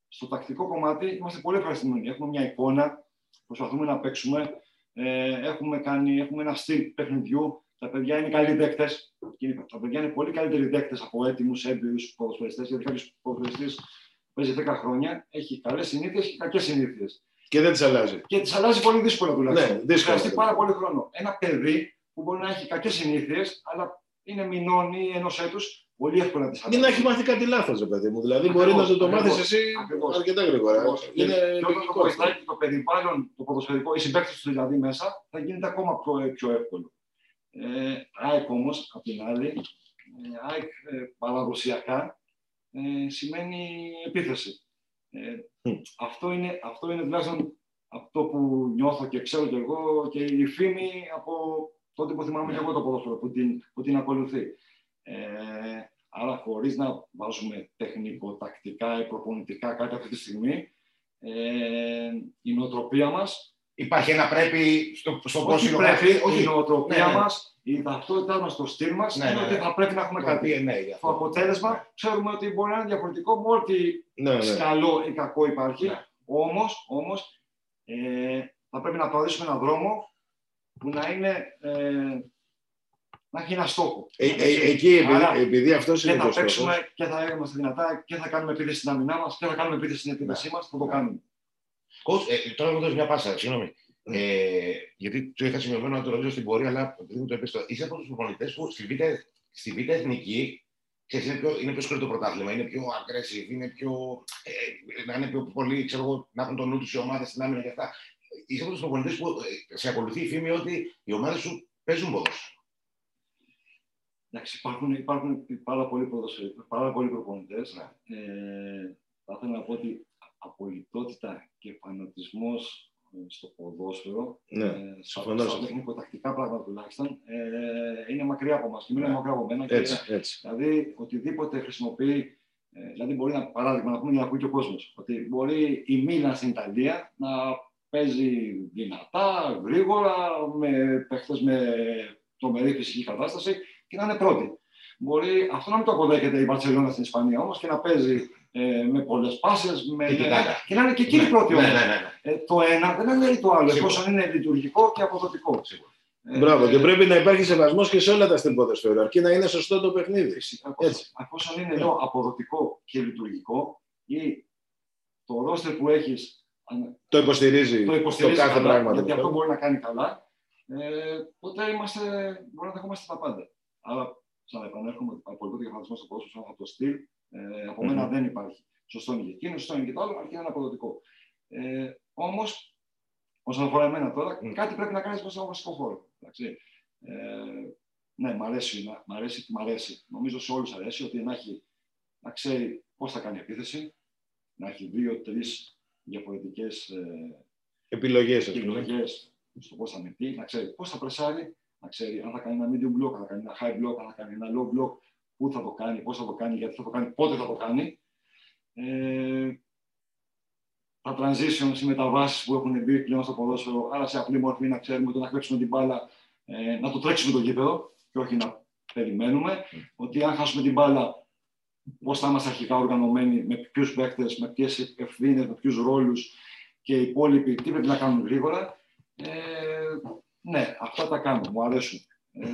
στο τακτικό κομμάτι είμαστε πολύ ευχαριστημένοι. Έχουμε μια εικόνα, προσπαθούμε να παίξουμε. Ε, έχουμε, κάνει, έχουμε ένα στυλ παιχνιδιού. Τα παιδιά είναι καλοί δέκτες. Τα παιδιά είναι πολύ καλύτεροι δέκτες από έτοιμους, έμπειρους ποδοσφαιριστές. Γιατί κάποιος ποδοσφαιριστής παίζει 10 χρόνια, έχει καλές συνήθειες και κακές συνήθειες. Και δεν τις αλλάζει. Και τις αλλάζει πολύ δύσκολα τουλάχιστον. Ναι, δύσκολα. Χρειαστεί πάρα πολύ χρόνο. Ένα παιδί που μπορεί να έχει κακές συνήθειες, αλλά είναι μηνών ή ενός έτους, πολύ εύκολα τις αλλάζει. Ή να έχει μάθει κάτι λάθος, ρε παιδί μου. Δηλαδή, Ακριβώς, μπορεί να το, το μάθεις ακριβώς, εσύ ακριβώς. αρκετά γρήγορα. Ακριβώς. Είναι και όταν το λογικό. βοηθάει και το περιβάλλον, το ποδοσφαιρικό, οι συμπαίκτε του δηλαδή μέσα, θα γίνεται ακόμα πιο, πιο εύκολο. Ε, ΑΕΚ όμως, απ' την άλλη, ε, ΑΕΚ ε, παραδοσιακά ε, σημαίνει επίθεση. Ε, Μμ. αυτό, είναι, αυτό είναι τουλάχιστον αυτό που νιώθω και ξέρω κι εγώ και η φήμη από τότε που θυμάμαι και εγώ το ποδόσφαιρο, που την, που την ακολουθεί. Ε, άρα, χωρίς να βάζουμε τεχνικο-τακτικά ή προπονητικά κάτι αυτή τη στιγμή, ε, η νοοτροπία μας Υπάρχει ένα πρέπει στο, στο όχι πρόσωπο. πρέπει, η όχι. νοοτροπία Ναι, ναι. μας, η ταυτότητά μας, το στυλ μας, Ναι, είναι ναι, ότι ναι. θα πρέπει να έχουμε Το κάτι. οποίο, ναι, γι' αυτό. Το αποτέλεσμα ξέρουμε ότι μπορεί να είναι διαφορετικό με ό,τι Ναι, ναι. καλό ή κακό υπάρχει. Ναι. Όμως, όμως ε, θα πρέπει να προωθήσουμε έναν δρόμο που να είναι ε, να έχει ένα στόχο. Ε, ε, εκεί, επειδή, Άρα, επειδή αυτός και είναι θα το στόχος. παίξουμε και θα είμαστε δυνατά και θα κάνουμε επίθεση στην άμυνά μας και θα κάνουμε επίθεση στην επίθεσή μας. Θα το Ναι. κάνουμε. Coach, ε, τώρα μου δώσεις μια πάσα, συγγνώμη. Ναι. Ε, γιατί το είχα σημειωμένο να το ρωτήσω στην πορεία, αλλά επειδή μου το είπες τώρα, είσαι από τους προπονητές που στη β' στη β' εθνική ξέρεις, είναι, πιο, είναι πιο σκληρό το πρωτάθλημα, είναι πιο aggressive, είναι πιο, ε, να είναι πιο πολύ, ξέρω εγώ, να έχουν το νου τους οι ομάδες στην άμυνα και αυτά. Είσαι από του προπονητέ που ε, σε ακολουθεί η φήμη ότι οι ομάδες σου παίζουν ποδόσφαιρο. Εντάξει, υπάρχουν, υπάρχουν πάρα πολλοί, ποδοσφαιρι- πάρα πολλοί προπονητές. Ναι. Ε, θα ήθελα να πω ότι απολυτότητα και φανατισμός στο ποδόσφαιρο, Ναι, ε, συμφωνώ στα, σε στα αυτό. τεχνικο-τακτικά πράγματα τουλάχιστον, ε, είναι μακριά από μα και είναι Ναι. μακριά από μένα. Και, Έτσι, έτσι. Δηλαδή, οτιδήποτε χρησιμοποιεί, ε, δηλαδή μπορεί να, παράδειγμα, να πούμε για να ακούει και ο κόσμος, ότι μπορεί η Μίλαν στην Ιταλία να παίζει δυνατά, γρήγορα, με παίχτες με τρομερή φυσική κατάσταση και να είναι πρώτη. Μπορεί αυτό να μην το αποδέχεται η Βαρσελόνα στην Ισπανία όμω και να παίζει ε, με πολλέ πάσε με... Και κοιτάτε. και να είναι και εκείνη Ναι, πρώτη ναι, όμως. ναι, ναι, ναι. Ε, το ένα δεν λέει το άλλο, Σίγουρα. εφόσον είναι λειτουργικό και αποδοτικό. Σίγουρα. Ε, Μπράβο. ε, Και πρέπει να υπάρχει σεβασμό και σε όλα τα στυλ ποδοσφαίρου. Αρκεί να είναι σωστό το παιχνίδι. Φυσικά, Έτσι. Εφόσον είναι λέω, αποδοτικό και λειτουργικό ή το ρόστερ που έχει Το υποστηρίζει το το, υποστηρίζει κάθε καλά, πράγμα. γιατί του. αυτό μπορεί να κάνει καλά, ε, τότε είμαστε, μπορεί να δεχόμαστε τα πάντα. Άρα, ξαναεπανέρχομαι ότι απολύτω διαφορετισμό στο ποδόσφαιρο από το στυλ, ε, από μένα Μμμ. δεν υπάρχει. Σωστό είναι και εκείνο, σωστό είναι και το άλλο, αρκεί να είναι αποδοτικό. Ε, Όμως, όσον αφορά εμένα τώρα, Μμ. κάτι πρέπει να κάνεις μέσα στο βασικό χώρο. Εντάξει. Ε, ναι, μ' αρέσει, να- μ' αρέσει, μ' αρέσει. Νομίζω σε όλους αρέσει ότι να, έχει, να ξέρει πώς θα κάνει επίθεση, να έχει δύο-τρει διαφορετικέ ε, Επιλογές, ας πούμε. επιλογές στο πώς θα μεθεί, να ξέρει πώς θα πρεσάρει, να ξέρει αν θα κάνει ένα medium block, αν θα κάνει ένα high block, αν θα κάνει ένα low block, πού θα το κάνει, πώς θα το κάνει, γιατί θα το κάνει, πότε θα το κάνει. Ε, τα transitions, οι μεταβάσεις που έχουν μπει πλέον στο ποδόσφαιρο, άρα σε απλή μορφή να ξέρουμε ότι να κλέψουμε την μπάλα, ε, να το τρέξουμε το γήπεδο και όχι να περιμένουμε. Ότι αν χάσουμε την μπάλα, πώς θα είμαστε αρχικά οργανωμένοι, με ποιους παίχτε, με ποιες ευθύνες, με ποιους ρόλους και οι υπόλοιποι τι πρέπει να κάνουν γρήγορα. Ε, ναι, αυτά τα κάνουμε, μου αρέσουν. Ε,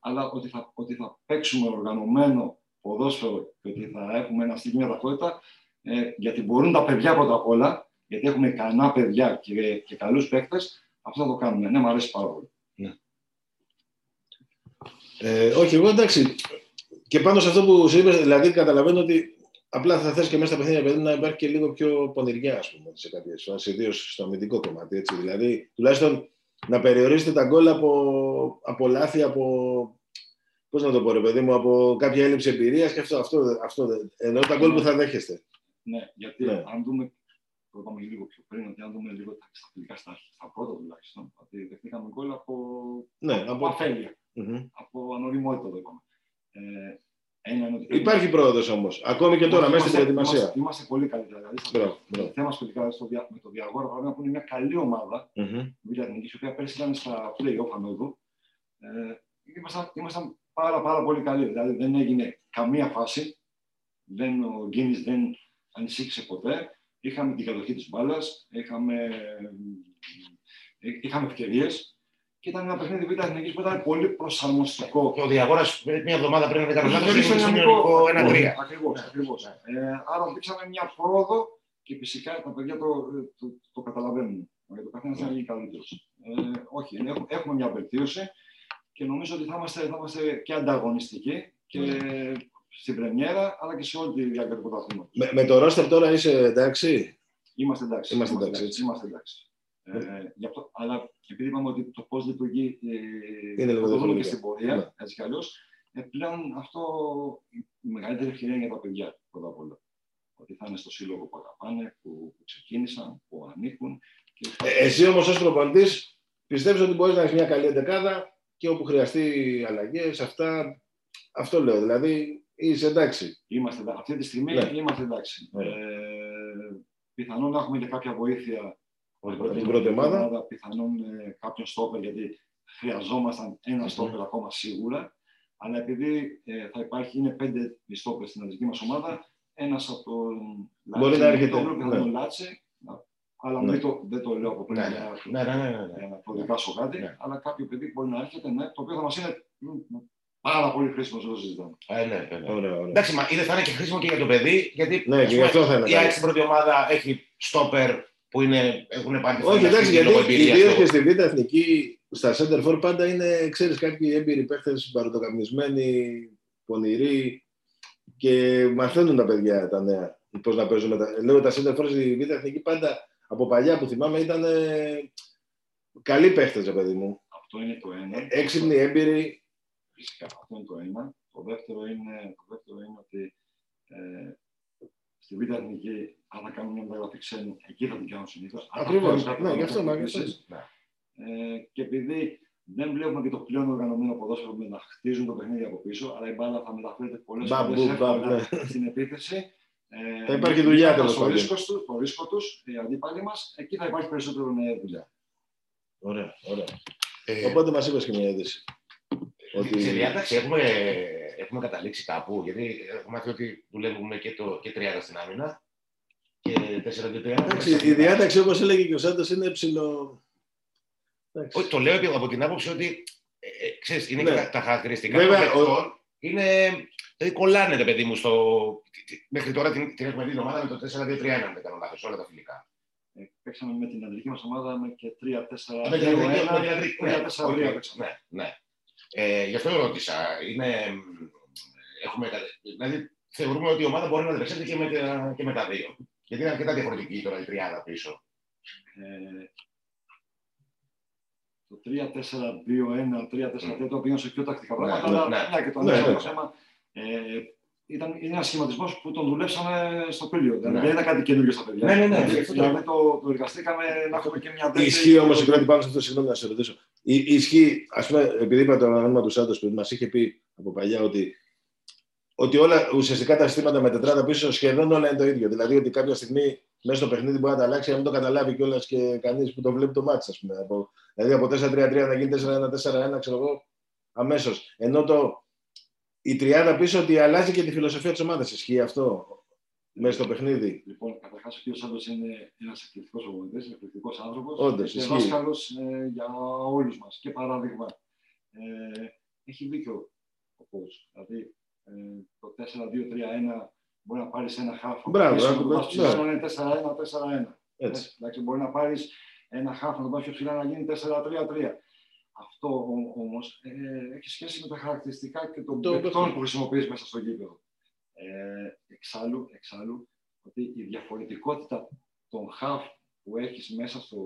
αλλά ότι θα, ότι θα παίξουμε οργανωμένο ποδόσφαιρο και ότι θα έχουμε ένα στοιχείο μια ταυτότητα, ε, γιατί μπορούν τα παιδιά πρώτα απ' όλα, γιατί έχουμε ικανά παιδιά και, και καλούς παίκτες, αυτό θα το κάνουμε. Ναι, μου αρέσει πάρα πολύ. Ε, όχι, εγώ εντάξει. Και πάνω σε αυτό που σου είπες, δηλαδή καταλαβαίνω ότι απλά θα θες και μέσα στα παιχνίδια παιδί, να υπάρχει και λίγο πιο πονηριά, ας πούμε, σε κάποιε φάσει, ιδίως στο αμυντικό κομμάτι. Έτσι. Δηλαδή, τουλάχιστον να περιορίσετε τα γκολ από, από λάθη, από. Πώς να το πω, ρε παιδί μου, από κάποια έλλειψη εμπειρίας και αυτό. αυτό, αυτό δεν- εννοώ τα γκολ που θα δέχεστε. Ναι, γιατί Ναι. αν δούμε, το είπαμε λίγο πιο πριν, ότι αν δούμε λίγο τα στα φιλικά στα, στα πρώτα τουλάχιστον, ότι δεχτήκαμε γκολ από, Ναι, από από... αφέλεια, Μμμ. από ανοριμότητα το είπαμε. Ε, ένα είναι ότι Υπάρχει πρόοδος όμως. Ακόμη και τώρα, μέσα στην Είμαστε- προετοιμασία. Είμαστε, είμαστε πολύ καλύτερα. Δηλαδή, στα- Μπράβο, μπράβο. Το θέμα σπουδικά στο δια, με το Διαγόρα, παράδειγμα, που είναι μια καλή ομάδα, Μμμ. η Εθνική, η οποία πέρσι ήταν στα play-off ανόδου, ε, ήμασταν, ήμασταν πάρα, πάρα πολύ καλοί. Δηλαδή δεν έγινε καμία φάση. Δεν, ο Γκίνης δεν ανησύχησε ποτέ. Είχαμε την κατοχή της μπάλας, είχαμε, ε, είχαμε ευκαιρίες και ήταν ένα παιχνίδι β' εθνική που ήταν πολύ προσαρμοστικό. Και ο Διαγόρας μια εβδομάδα πριν δεν κάνω λάθο, Είχε είχε στο στο ένα 1-3. Ακριβώς, ακριβώς. Ε, άρα δείξαμε μια πρόοδο και φυσικά τα παιδιά το, το, το καταλαβαίνουν. Γιατί το καθένας θα γίνει καλύτερος. Ε, όχι, έχουμε, έχουμε μια βελτίωση και νομίζω ότι θα είμαστε, θα είμαστε και ανταγωνιστικοί και στην Πρεμιέρα αλλά και σε όλη τη διάρκεια του πρωταθλήματος. Με, με το ρόστερ τώρα είσαι εντάξει; Είμαστε εντάξει. Είμαστε εντάξει, έτσι. Είμαστε εντάξει. Ε, γι' αυτό, αλλά επειδή είπαμε ότι το πώς λειτουργεί ε, Είναι λίγο θα το δούμε και διαφορετικά. στην πορεία, Ναι. έτσι κι αλλιώς, ε, πλέον αυτό η μεγαλύτερη ευκαιρία είναι για τα παιδιά πρώτα απ' όλα. Ότι θα είναι στο σύλλογο που αγαπάνε, που, που ξεκίνησαν, που ανήκουν. Και Ε, εσύ όμως ως προπονητή πιστεύεις ότι μπορείς να έχεις μια καλή εντεκάδα και όπου χρειαστεί αλλαγές, αυτά. Αυτό λέω. Δηλαδή είσαι εντάξει. Είμαστε, εντά- αυτή τη στιγμή Ναι. είμαστε εντάξει. Ναι. Ε, πιθανόν να έχουμε και κάποια βοήθεια Από την πρώτη ομάδα. Πιθανόν ε, κάποιον στόπερ, γιατί χρειαζόμασταν ένα στόπερ ακόμα σίγουρα. Αλλά επειδή ε, θα υπάρχει, είναι πέντε οι στόπερ στην αντική μας ομάδα, ένας από τον Μπορεί να έρχεται, το βλέπω, ναι. θα τον Λάτσε. Αλλά Ναι. δεν, το, δεν το λέω από πριν Ναι, για ναι, ναι, ναι, ναι, ναι. για να προδικάσω κάτι, Ναι. αλλά κάποιο παιδί μπορεί να έρχεται, ναι, το οποίο θα μας είναι μ, πάρα πολύ χρήσιμο όσο το συζητάμε. Ε, ναι, ναι, ναι. Ωραία, ωραία. Εντάξει, μα είδες θα είναι και χρήσιμο και για το παιδί, γιατί Ναι, και γι' αυτό θα είναι η καλό. ΑΕΚ στην πρώτη ομάδα έχει στόπερ που είναι, έχουν πάρει Όχι, εντάξει, γιατί λόγω εμπειρίας ιδίω του. και στη Β' Εθνική, στα center for πάντα είναι, ξέρεις, κάποιοι έμπειροι παίχτες, παροτοκαπνισμένοι, πονηροί και μαθαίνουν τα παιδιά τα νέα πώς να παίζουν. Με τα... Λέω τα center for στη Β' Εθνική πάντα από παλιά που θυμάμαι ήταν ε, καλοί παίχτες, ρε παιδί μου. Αυτό είναι το ένα. Έξυπνοι, έμπειροι. Φυσικά, αυτό είναι το ένα. Το δεύτερο είναι, το δεύτερο είναι ότι ε, στη Β' Εθνική, αν θα κάνουν μια μεταγραφή ξένου, εκεί θα την κάνουν συνήθω. Ακριβώς. Ναι, γι' αυτό, μα, γι' αυτό. Ε, και επειδή δεν βλέπουμε και το πλέον οργανωμένο ποδόσφαιρο με να χτίζουν το παιχνίδι από πίσω, αλλά η μπάλα θα μεταφέρεται πολλές Μπαμ, φορές μπουμ, μπαμ, εύκολα ναι. στην επίθεση. Ε, Θα υπάρχει δουλειά, μιλώντας τέλος στο πάντων. ρίσκο του, το ρίσκο τους, οι αντίπαλοι μας, εκεί θα υπάρχει περισσότερο ε, δουλειά. Ωραία, ωραία. Ε, Οπότε μας είπες και μια είδηση. Ότι... Στη διάταξη έχουμε, έχουμε καταλήξει κάπου, γιατί έχουμε μάθει ότι δουλεύουμε και, το, και 30 στην άμυνα και 4-2-3. Εντάξει, η διάταξη, όπως έλεγε και ο Σάντος, είναι ψηλό. Εντάξει. Όχι, το λέω επί- από την άποψη ότι ε, ε, ξέρεις, είναι Ναι. και τα, τα χαρακτηριστικά Βέβαια, των παιχτών. Είναι, δηλαδή κολλάνε, ρε παιδί μου, στο... Μέχρι τώρα την, την έχουμε δει την ομάδα με το 4-2-3-1, αν δεν κάνω λάθος, όλα τα φιλικά. Ε, παίξαμε με την αντρική μας ομάδα με και 3-4. Με την Αντρική- με την 2-1, Αντρική- ναι, 3-4-3 οκ, παίξαμε. ναι, ναι. Ε, γι' αυτό ρώτησα. Είναι, έχουμε, δηλαδή, θεωρούμε ότι η ομάδα μπορεί να δρεξεται και με, τα- και με τα δύο. Γιατί είναι αρκετά διαφορετική τώρα η τριάδα πίσω. Ε, το 3-4-2-1, 3-4-3, το οποίο σε πιο τακτικά Ναι, πράγματα, ναι, αλλά ναι. μια και το Ναι, ανέφερα ναι. το θέμα. Ε, ήταν, είναι ένας σχηματισμός που τον δουλέψαμε στο πήλιο. Δηλαδή, Ναι. δεν είναι κάτι καινούριο στα παιδιά. Ναι, ναι, ναι. Δηλαδή, δηλαδή το, το εργαστήκαμε να έχουμε και μια δεύτερη. Ισχύει όμως, συγγνώμη πάνω σε αυτό, συγγνώμη να σε ρωτήσω. Ι- Ισχύει, ας πούμε, επειδή είπα το όνομα του Σάντος που μας είχε πει από παλιά ότι, ότι όλα ουσιαστικά τα συστήματα με τετράδα πίσω σχεδόν όλα είναι το ίδιο. Δηλαδή ότι κάποια στιγμή μέσα στο παιχνίδι μπορεί να τα αλλάξει, να μην το καταλάβει κιόλας και κανείς που το βλέπει το μάτι, ας πούμε. Από, δηλαδή από 4-3-3 να γίνει 4-1-4-1, ξέρω εγώ, αμέσως. Ενώ το, η τριάδα πίσω ότι αλλάζει και τη φιλοσοφία της ομάδας. Ισχύει αυτό μέσα στο παιχνίδι; Λοιπόν, καταρχάς ο κ. Σάντος είναι ένας εκπληκτικός προπονητή, εκπληκτικός άνθρωπος. Όντως, και ισχύει. δάσκαλος ε, για όλους μας και παράδειγμα. Ε, έχει δίκιο ο coach. Δηλαδή ε, το 4-2-3-1 μπορεί να πάρεις ένα χάφο. Μπράβο, πίσω, να άκου, το πας ναι. ψηλά να είναι 4-1-4-1. Έτσι. Εντάξει, μπορεί να πάρεις ένα χάφο να το πας πιο ψηλά να γίνει 4-3-3. Αυτό όμως ε, έχει σχέση με τα χαρακτηριστικά και των Το παιχτών παιχνίδι. που χρησιμοποιείς μέσα στο γήπεδο. Ε, εξάλλου, εξάλλου, ότι η διαφορετικότητα των χαφ που έχεις μέσα στο,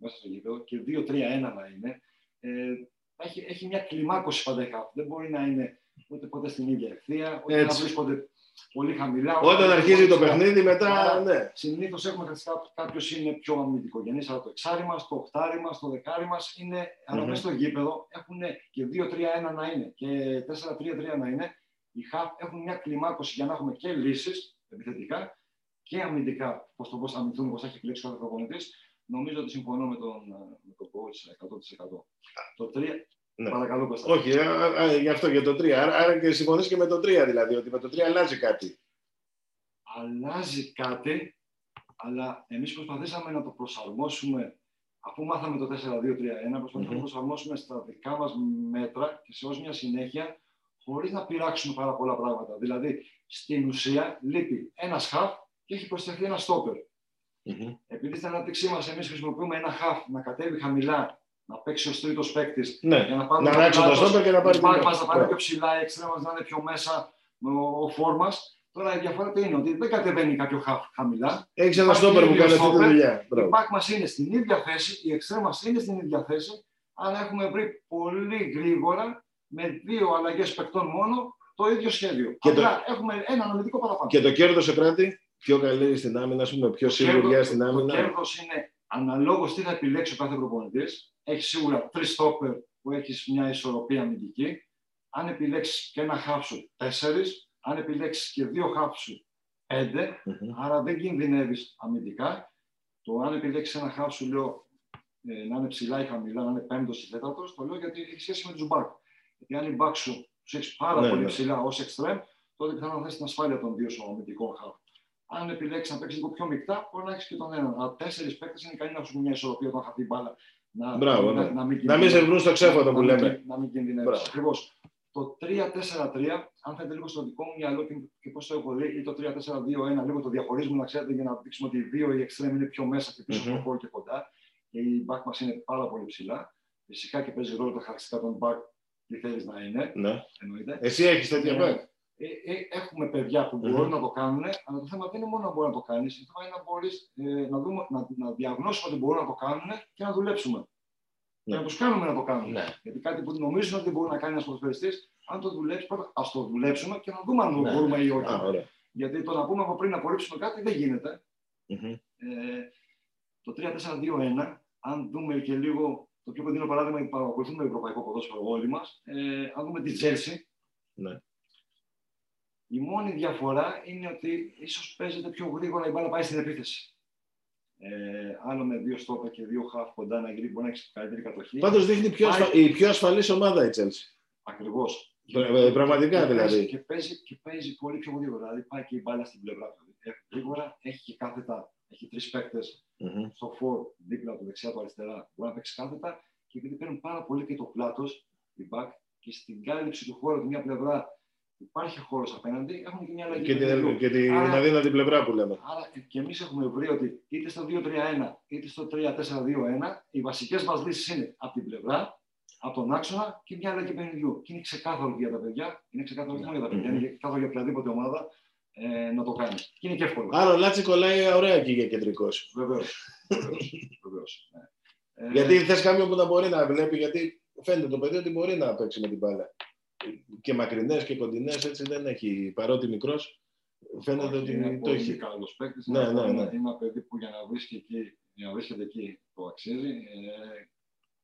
μέσα στο γήπεδο και 2-3-1 να είναι, ε, έχει, έχει μια κλιμάκωση πάντα η χαφ. Δεν μπορεί να είναι ούτε ποτέ στην ίδια ευθεία, ούτε Έτσι. να βρίσκονται πολύ χαμηλά. Όταν ούτε αρχίζει πολύ το ψηλά. παιχνίδι, μετά. Άρα, Ναι. Συνήθως έχουμε καθιστά κάποιος είναι πιο αμυντικογενής, αλλά το εξάρι μας, το οχτάρι μας, το δεκάρι μας είναι. Αλλά Μμμ. μέσα στο γήπεδο έχουν και 2-3-1 να είναι και 4-3-3 να είναι. Οι χαφ έχουν μια κλιμάκωση για να έχουμε και λύσεις επιθετικά και αμυντικά. Πώς το πώς θα αμυνθούν, πώς θα έχει επιλέξει κάθε προπονητής. Νομίζω ότι συμφωνώ με τον, με τον coach 100%. Το 3. Ναι. Παρακαλώ, Κώστα. Όχι, α, α, γι' αυτό για το 3. Άρα, άρα και συμφωνείς και με το 3 δηλαδή, ότι με το 3 αλλάζει κάτι. αλλάζει κάτι, αλλά εμείς προσπαθήσαμε να το προσαρμόσουμε αφού μάθαμε το 4-2-3-1, προσπαθούμε Μμμ. να προσαρμόσουμε στα δικά μας μέτρα και σε ω μια συνέχεια, χωρίς να πειράξουμε πάρα πολλά πράγματα. Δηλαδή, στην ουσία λείπει ένα χαφ και έχει προσθεθεί ένα στόπερ. Μμμ. Επειδή στην ανάπτυξή μας εμείς χρησιμοποιούμε ένα χαφ να κατέβει χαμηλά, να παίξει ως τρίτος παίκτης Ναι, για να πάρουμε να αλλάξει το πλάτος, στόπερ και να πάρει η την μπακ μας να πάρει Ναι. πιο ψηλά, η εξτρέμας μας να είναι πιο μέσα ο, ο φόρ μας. Τώρα η διαφορά τι είναι, ότι δεν κατεβαίνει κάποιο χαφ χαμηλά. Έχεις ένα Υπάρχει στόπερ που ίδιο κάνει αυτή τη στόπερ. δουλειά. Η Μπράβο. μπακ μας είναι στην ίδια θέση, η εξτρέμας μας είναι στην ίδια θέση, αλλά έχουμε βρει πολύ γρήγορα με δύο αλλαγές παικτών μόνο το ίδιο σχέδιο. Και το- Απλά έχουμε ένα αναλυτικό παραπάνω. Και το κέρδος σε κράτη, πιο καλή στην άμυνα, α πούμε, πιο σίγουρια στην Το άμυνα. κέρδος είναι αναλόγως τι θα επιλέξει ο κάθε προπονητής. Έχεις σίγουρα τρεις στόπερ που έχεις μια ισορροπία αμυντική. Αν επιλέξεις και ένα χάφ σου, τέσσερις. Αν επιλέξεις και δύο χάφ σου, πέντε. Μμμ. Άρα δεν κινδυνεύεις αμυντικά. Το αν επιλέξεις ένα χάφ σου, λέω ε, να είναι ψηλά ή χαμηλά, να είναι πέμπτος ή τέταρτος, το λέω γιατί έχει σχέση με τους μπακ. Γιατί αν οι μπακ σου τους έχεις πάρα Ναι, πολύ ναι. ψηλά ως εξτρέμ, τότε πιθανόν θα έχεις την ασφάλεια των δύο σου αμυντικών χάφ. Αν επιλέξεις να παίξεις λίγο πιο μεικτά, μπορεί να έχεις και τον έναν. Αλλά τέσσερις παίκτες είναι ικανοί να σου μια ισορροπία όταν χαθεί η μπάλα. Να, Μπράβο, να, ναι. να μην, Να μην σε βρουν στο ξέφατο να που μην- λέμε. Να μην κινδυνεύεις. Μπράβο. Ακριβώ. Το 3-4-3, αν θέλετε λίγο στο δικό μου μυαλό και, και πώς το έχω δει, ή το 3-4-2-1, λίγο το διαχωρίζουμε να ξέρετε για να δείξουμε ότι οι δύο οι εξτρέμ είναι πιο μέσα και πίσω Μμμ. στο χώρο και κοντά. Και η back μας είναι πάρα πολύ ψηλά. Φυσικά και παίζει ρόλο τα χαρακτηριστικά των back τι θέλεις να είναι, Ναι. εννοείται. Εσύ έχεις τέτοια Ε, μπακ. Ε, ε, έχουμε παιδιά που Μμμ. μπορούν να το κάνουν, αλλά το θέμα δεν είναι μόνο να μπορεί να το κάνει. Το θέμα είναι να μπορείς ε, να, δούμε, να, να διαγνώσουμε ότι μπορούν να το κάνουν και να δουλέψουμε. Ναι. Και να τους κάνουμε να το κάνουν. Ναι. Γιατί κάτι που νομίζουν ότι μπορεί να κάνει ένας ποδοσφαιριστή, αν το δουλέψει, πρώτα ας το δουλέψουμε και να δούμε αν Ναι. μπορούμε ή όχι. Α, ωραία. Γιατί το να πούμε από πριν να απορρίψουμε κάτι δεν γίνεται. Μμμ. Ε, το 3-4-2-1, αν δούμε και λίγο το πιο κοντινό παράδειγμα, γιατί παρακολουθούμε ευρωπαϊκό ποδόσφαιρο όλοι μας, ε, αν δούμε τη Τζέλση, Ναι. Η μόνη διαφορά είναι ότι ίσως παίζεται πιο γρήγορα η μπάλα πάει στην επίθεση. Ε, άλλο με δύο στόπερ και δύο χαφ κοντά να γυρίσει, μπορεί να έχει καλύτερη κατοχή. Πάντως δείχνει πιο ασφα... η πιο ασφαλής ομάδα η Chelsea. Ακριβώς. Ε, Πραγματικά και δηλαδή. Παίζει, και, παίζει, και παίζει πολύ πιο γρήγορα. Δηλαδή πάει και η μπάλα στην πλευρά του. Ε, γρήγορα έχει και κάθετα. Έχει τρεις παίκτες Μμμ. στο φόρ δίπλα του, δεξιά του, αριστερά. Μπορεί να παίξει κάθετα και επειδή παίρνουν πάρα πολύ και το πλάτος, η back, και στην κάλυψη του χώρου από μια πλευρά υπάρχει χώρος απέναντι, έχουν και μια αλλαγή. Και παιχνιδιού. την, και την Άρα- αδύνατη πλευρά που λέμε. Άρα και εμείς έχουμε βρει ότι είτε στο 2-3-1 είτε στο 3-4-2-1 οι βασικές μας λύσεις είναι από την πλευρά, από τον άξονα και μια αλλαγή παιχνιδιού. Και είναι ξεκάθαρο για τα παιδιά, είναι ξεκάθαρο όχι μόνο για τα παιδιά, Μμμ. είναι ξεκάθαρο για οποιαδήποτε ομάδα ε, να το κάνει. Και είναι και εύκολο. Άρα ο Λάτσι κολλάει ωραία εκεί για κεντρικός. Βεβαίως. Βεβαίως. Ναι. Ε, Γιατί θες κάποιον που να μπορεί να βλέπει, γιατί φαίνεται το παιδί ότι μπορεί να παίξει με την μπάλα. Και μακρινές και κοντινές, έτσι δεν έχει. Παρότι μικρός, φαίνεται όχι, είναι ότι το πολύ έχει. καλός παίκτης. Ναι, είναι, ναι, είναι- ναι. είναι ένα παιδί που για να, βρίσκει εκεί, για να βρίσκεται εκεί το αξίζει. Ε,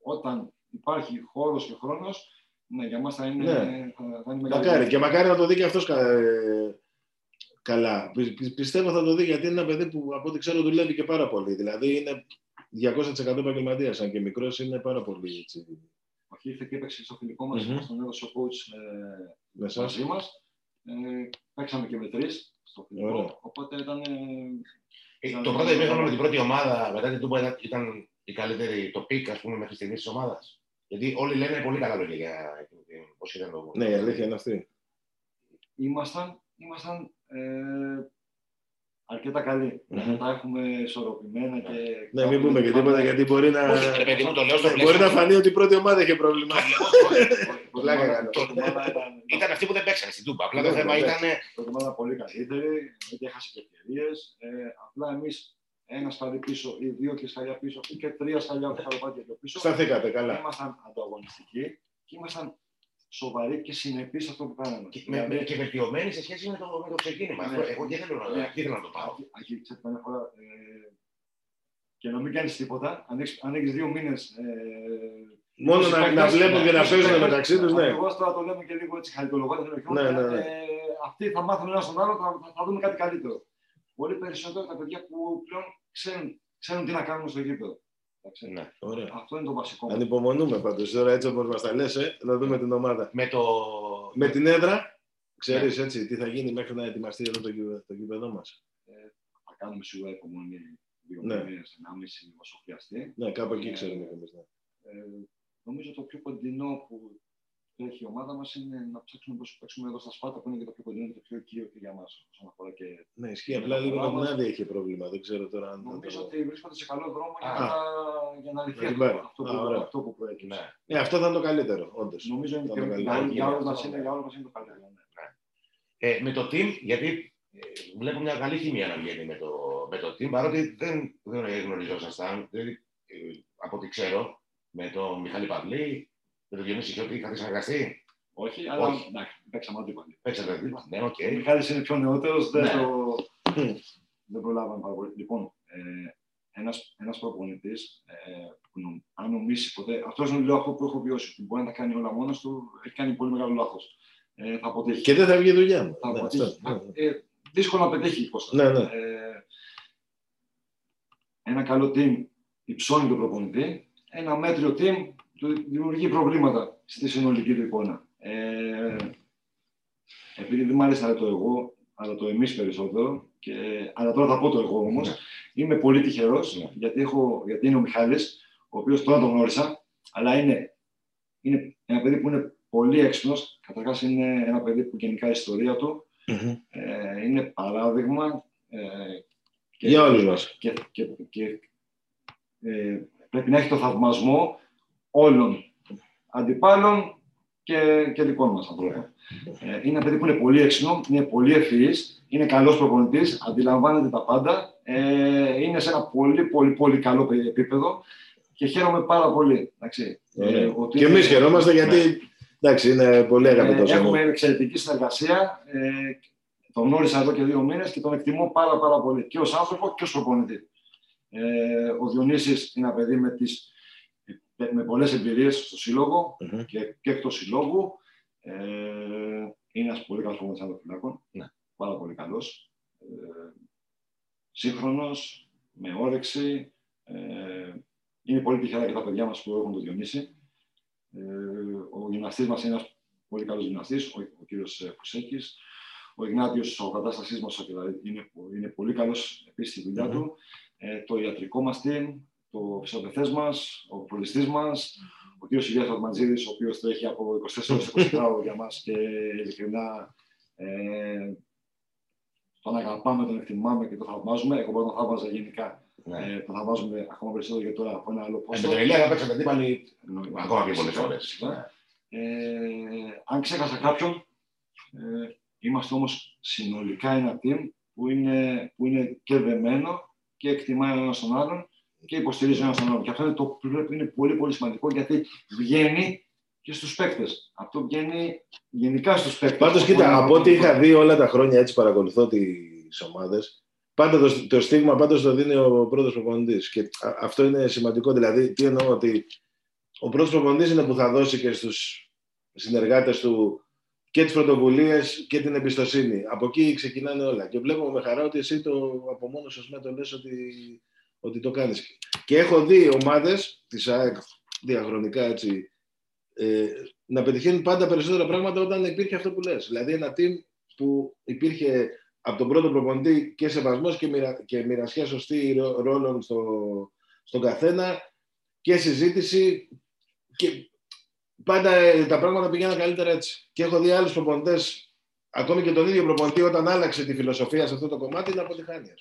όταν υπάρχει χώρος και χρόνος, ναι, για μας θα είναι, Ναι. θα, θα είναι μεγάλη Μακάρι. Και μακάρι να το δει και αυτός καλά. Πι- πι- πιστεύω θα το δει γιατί είναι ένα παιδί που από ό,τι ξέρω δουλεύει και πάρα πολύ. Δηλαδή είναι 200% επαγγελματίας. Αν και μικρός είναι πάρα πολύ έτσι. Όχι, ήρθε και έπαιξε στο φιλικό μας, Μμμ. μας τον έδωσε ο coach ε, Με εσάς. μαζί μας. Ε, παίξαμε και με τρεις στο φιλικό, Ωραία. οπότε ήταν... ε, Ε, Το πρώτο ημίχρονο με την πρώτη ομάδα μετά την Τούμπα ήταν- ήταν η καλύτερη, το peak, ας πούμε, μέχρι στιγμής της ομάδας. Γιατί όλοι λένε πολύ καλά λόγια για πώς ήταν το Ναι, η αλήθεια είναι αυτή. ήμασταν, ήμασταν ε, αρκετά καλοί. Μμμ. Τα έχουμε ισορροπημένα και... Ναι, μην πούμε και τίποτα γιατί μπορεί να. Όχι, ρε παιδί μου, το λέω στο Ναι, Μπορεί να πλαίσιο. φανεί ότι η πρώτη ομάδα είχε πρόβλημα. Πλάκα κάνω. Το ομάδα ήταν- Ήταν αυτοί που δεν παίξανε στην Τούμπα. Απλά το Ναι, θέμα ναι. ήταν. Το ομάδα πολύ καλύτερη, γιατί έχασε και ευκαιρίες. Ε, απλά εμείς ένα σκαλί πίσω ή δύο και σκαλιά πίσω ή και τρία σκαλιά σκαλοπάτια πιο πίσω. Σταθήκατε καλά. Ήμασταν ανταγωνιστικοί και ήμασταν σοβαροί και συνεπεί σε αυτό που κάναμε. Και, με, με, και βελτιωμένοι σε σχέση με το, με το ξεκίνημα. Ναι. Αυτό, εγώ και θέλω να, Ναι. και θέλω να το πάω. Αγί, ξέρετε, καμιά φορά, ε, και να μην κάνεις τίποτα, αν έχεις- αν έχεις δύο μήνες. Ε, Μόνο να, να βλέπουν και να παίζουν μεταξύ τους, ναι. Εγώ τώρα το λέμε και λίγο έτσι χαριτολογώντας. Ναι, ναι, ναι. Ε, αυτοί θα μάθουν ένα στον άλλο, θα, θα, θα δούμε κάτι καλύτερο. Πολύ περισσότερο τα παιδιά που πλέον ξέρουν, ξέρουν τι να κάνουν στο γήπεδο. Εντάξει. Ναι. Ωραία. Αυτό είναι το βασικό. μας. Ανυπομονούμε πάντως τώρα έτσι όπως μας τα λες, να δούμε την ομάδα. Με το. Με την έδρα, ξέρεις έτσι τι θα γίνει μέχρι να ετοιμαστεί εδώ το, γήπεδο- το γήπεδο μας. Θα κάνουμε σίγουρα υπομονή. δύο Ναι. μήνες, ενάμιση, όσο χρειαστεί. Ναι, κάπου εκεί Ε, ξέρουμε κι εμείς. ναι. Ε, νομίζω το πιο κοντινό που έχει η ομάδα μας είναι να ψάξουμε πώς παίξουμε εδώ στα Σπάτα, που είναι και το πιο κοντινό και το πιο οικείο και για μας. Όσον αφορά και Ναι, ισχύει. Απλά λίγο με την άδεια είχε πρόβλημα. Δεν ξέρω τώρα αν. θα Νομίζω το- ότι βρίσκονται σε καλό δρόμο για, Α. να, για να λυθεί Να την αυτό, πάρει. αυτό, Α, που, ωραία. αυτό που προέκυψε. Ναι. Ναι, αυτό θα είναι το καλύτερο, όντως. Νομίζω είναι Θα και το για, καλύτερο. για όλους μας Αυτό, είναι, ναι. για όλους μας είναι το καλύτερο. ναι. Ε, με το team, γιατί ε, βλέπω μια καλή χημία να βγαίνει με το, με το team, παρότι δεν, δεν γνωριζόσασταν. Δηλαδή, ε, από ό,τι ξέρω, με τον Μιχάλη Παυλή, με τον Διονύση Χιώτη, είχατε συνεργαστεί; Όχι, αλλά Όχι. εντάξει, παίξαμε αντίπαλοι. Παίξατε δίπλα. Ναι, οκ. Ο Μιχάλης είναι πιο νεότερος, δεν, Ναι. το... δεν προλάβαμε πάρα πολύ. Λοιπόν, ε, ένας, ένας προπονητής, ε, που νομ- αν νομίσει ποτέ, αυτός είναι λέω αυτό που έχω βιώσει, ότι μπορεί να τα κάνει όλα μόνος του, έχει κάνει πολύ μεγάλο λάθος. Ε, θα αποτύχει. Και δεν θα βγει η δουλειά μου. θα Ναι, αποτύχει. αυτό, ναι. Ε, δύσκολο να πετύχει, Κώστα. Ναι, ναι. Ε, ένα καλό team υψώνει τον προπονητή, ένα μέτριο team του δημιουργεί προβλήματα στη συνολική του εικόνα. Ε, επειδή δεν μου αρέσει να λέω το εγώ, αλλά το εμείς περισσότερο, και, αλλά τώρα θα πω το εγώ όμως, Ναι. είμαι πολύ τυχερός, Ναι. γιατί, έχω, γιατί είναι ο Μιχάλης, ο οποίος τώρα τον γνώρισα, αλλά είναι, είναι ένα παιδί που είναι πολύ έξυπνος, καταρχάς είναι ένα παιδί που γενικά η ιστορία του Μμμ. ε, είναι παράδειγμα ε, και, Για όλους μας. και, και, και ε, πρέπει να έχει το θαυμασμό όλων αντιπάλων και, και δικών μας ανθρώπων. Ε, είναι ένα παιδί που είναι πολύ έξυπνο, είναι πολύ ευφυής, είναι καλός προπονητής, αντιλαμβάνεται τα πάντα, ε, είναι σε ένα πολύ πολύ πολύ καλό πε- επίπεδο και χαίρομαι πάρα πολύ. Εντάξει. Ωραία. Ε, ότι Και εμείς χαιρόμαστε γιατί. Εντάξει, είναι πολύ αγαπητός. ε, έχουμε εξαιρετική συνεργασία. Ε, τον γνώρισα εδώ και δύο μήνες και τον εκτιμώ πάρα, πάρα πολύ και ως άνθρωπο και ως προπονητή. Ε, ο Διονύσης είναι ένα παιδί με, τις, με πολλές εμπειρίες στο σύλλογο Μμμ. και, και εκτός συλλόγου. Ε, είναι ένας πολύ καλός προπονητής αντοφυλάκων. Ναι. Πάρα πολύ καλός. Ε, σύγχρονος, με όρεξη. Ε, είναι πολύ τυχερά και τα παιδιά μας που έχουν τον Διονύση. Ε, ο γυμναστής μας είναι ένας πολύ καλός γυμναστής, ο, ο κύριος ε, Πουσέκης. Ο Ιγνάτιος, ο κατάστασής μας, δηλαδή, είναι, είναι πολύ καλός επίσης στη δουλειά Μμμ. του. Ε, το ιατρικό μας team, το φυσιοθετές μας, ο πολιστής μας, ο κύριος Ηλίας Φατμαντζίδης, ο οποίος τρέχει από 24 ώρες 24 ώρες για μας και ειλικρινά ε, τον αγαπάμε, τον εκτιμάμε και τον θαυμάζουμε. Εγώ μπορεί να τον θαύμαζα γενικά. Ναι. Ε, τον θαυμάζουμε ακόμα περισσότερο για τώρα από ένα άλλο Ε, πόσο. με τον Ηλία θα παίξατε αντίπαλοι Εννοείται. ακόμα πιο πολλές Φυσικά, φορέ. φυσικά. Ε, αν ξέχασα κάποιον, ε, είμαστε όμως συνολικά ένα team που είναι, που είναι και δεμένο και εκτιμάει ο ένας τον άλλον και υποστηρίζει ο ένας τον άλλον. Και αυτό είναι το που πρέπει είναι πολύ πολύ σημαντικό γιατί βγαίνει και στους παίκτες. Αυτό βγαίνει γενικά στους παίκτες. Πάντως, κοίτα, από ό,τι είχα δει όλα τα χρόνια έτσι παρακολουθώ τις ομάδες, πάντα το, το στίγμα πάντω το δίνει ο πρώτος προπονητής. Και α- αυτό είναι σημαντικό. Δηλαδή, τι εννοώ, ότι ο πρώτος προπονητής είναι που θα δώσει και στους συνεργάτες του και τις πρωτοβουλίες και την εμπιστοσύνη. Από εκεί ξεκινάνε όλα. Και βλέπω με χαρά ότι εσύ το από μόνος σου με το λες ότι, ότι το κάνεις. Και έχω δει ομάδες της ΑΕΚ διαχρονικά έτσι. Ε, να πετυχαίνουν πάντα περισσότερα πράγματα όταν υπήρχε αυτό που λες. Δηλαδή ένα team που υπήρχε από τον πρώτο προπονητή και σεβασμός και, μοιρα, και μοιρασιά σωστή ρό- ρόλων στο, στον καθένα και συζήτηση και πάντα ε, τα πράγματα πηγαίναν καλύτερα έτσι. Και έχω δει άλλους προπονητές, ακόμη και τον ίδιο προπονητή όταν άλλαξε τη φιλοσοφία σε αυτό το κομμάτι να αποτυχάνει.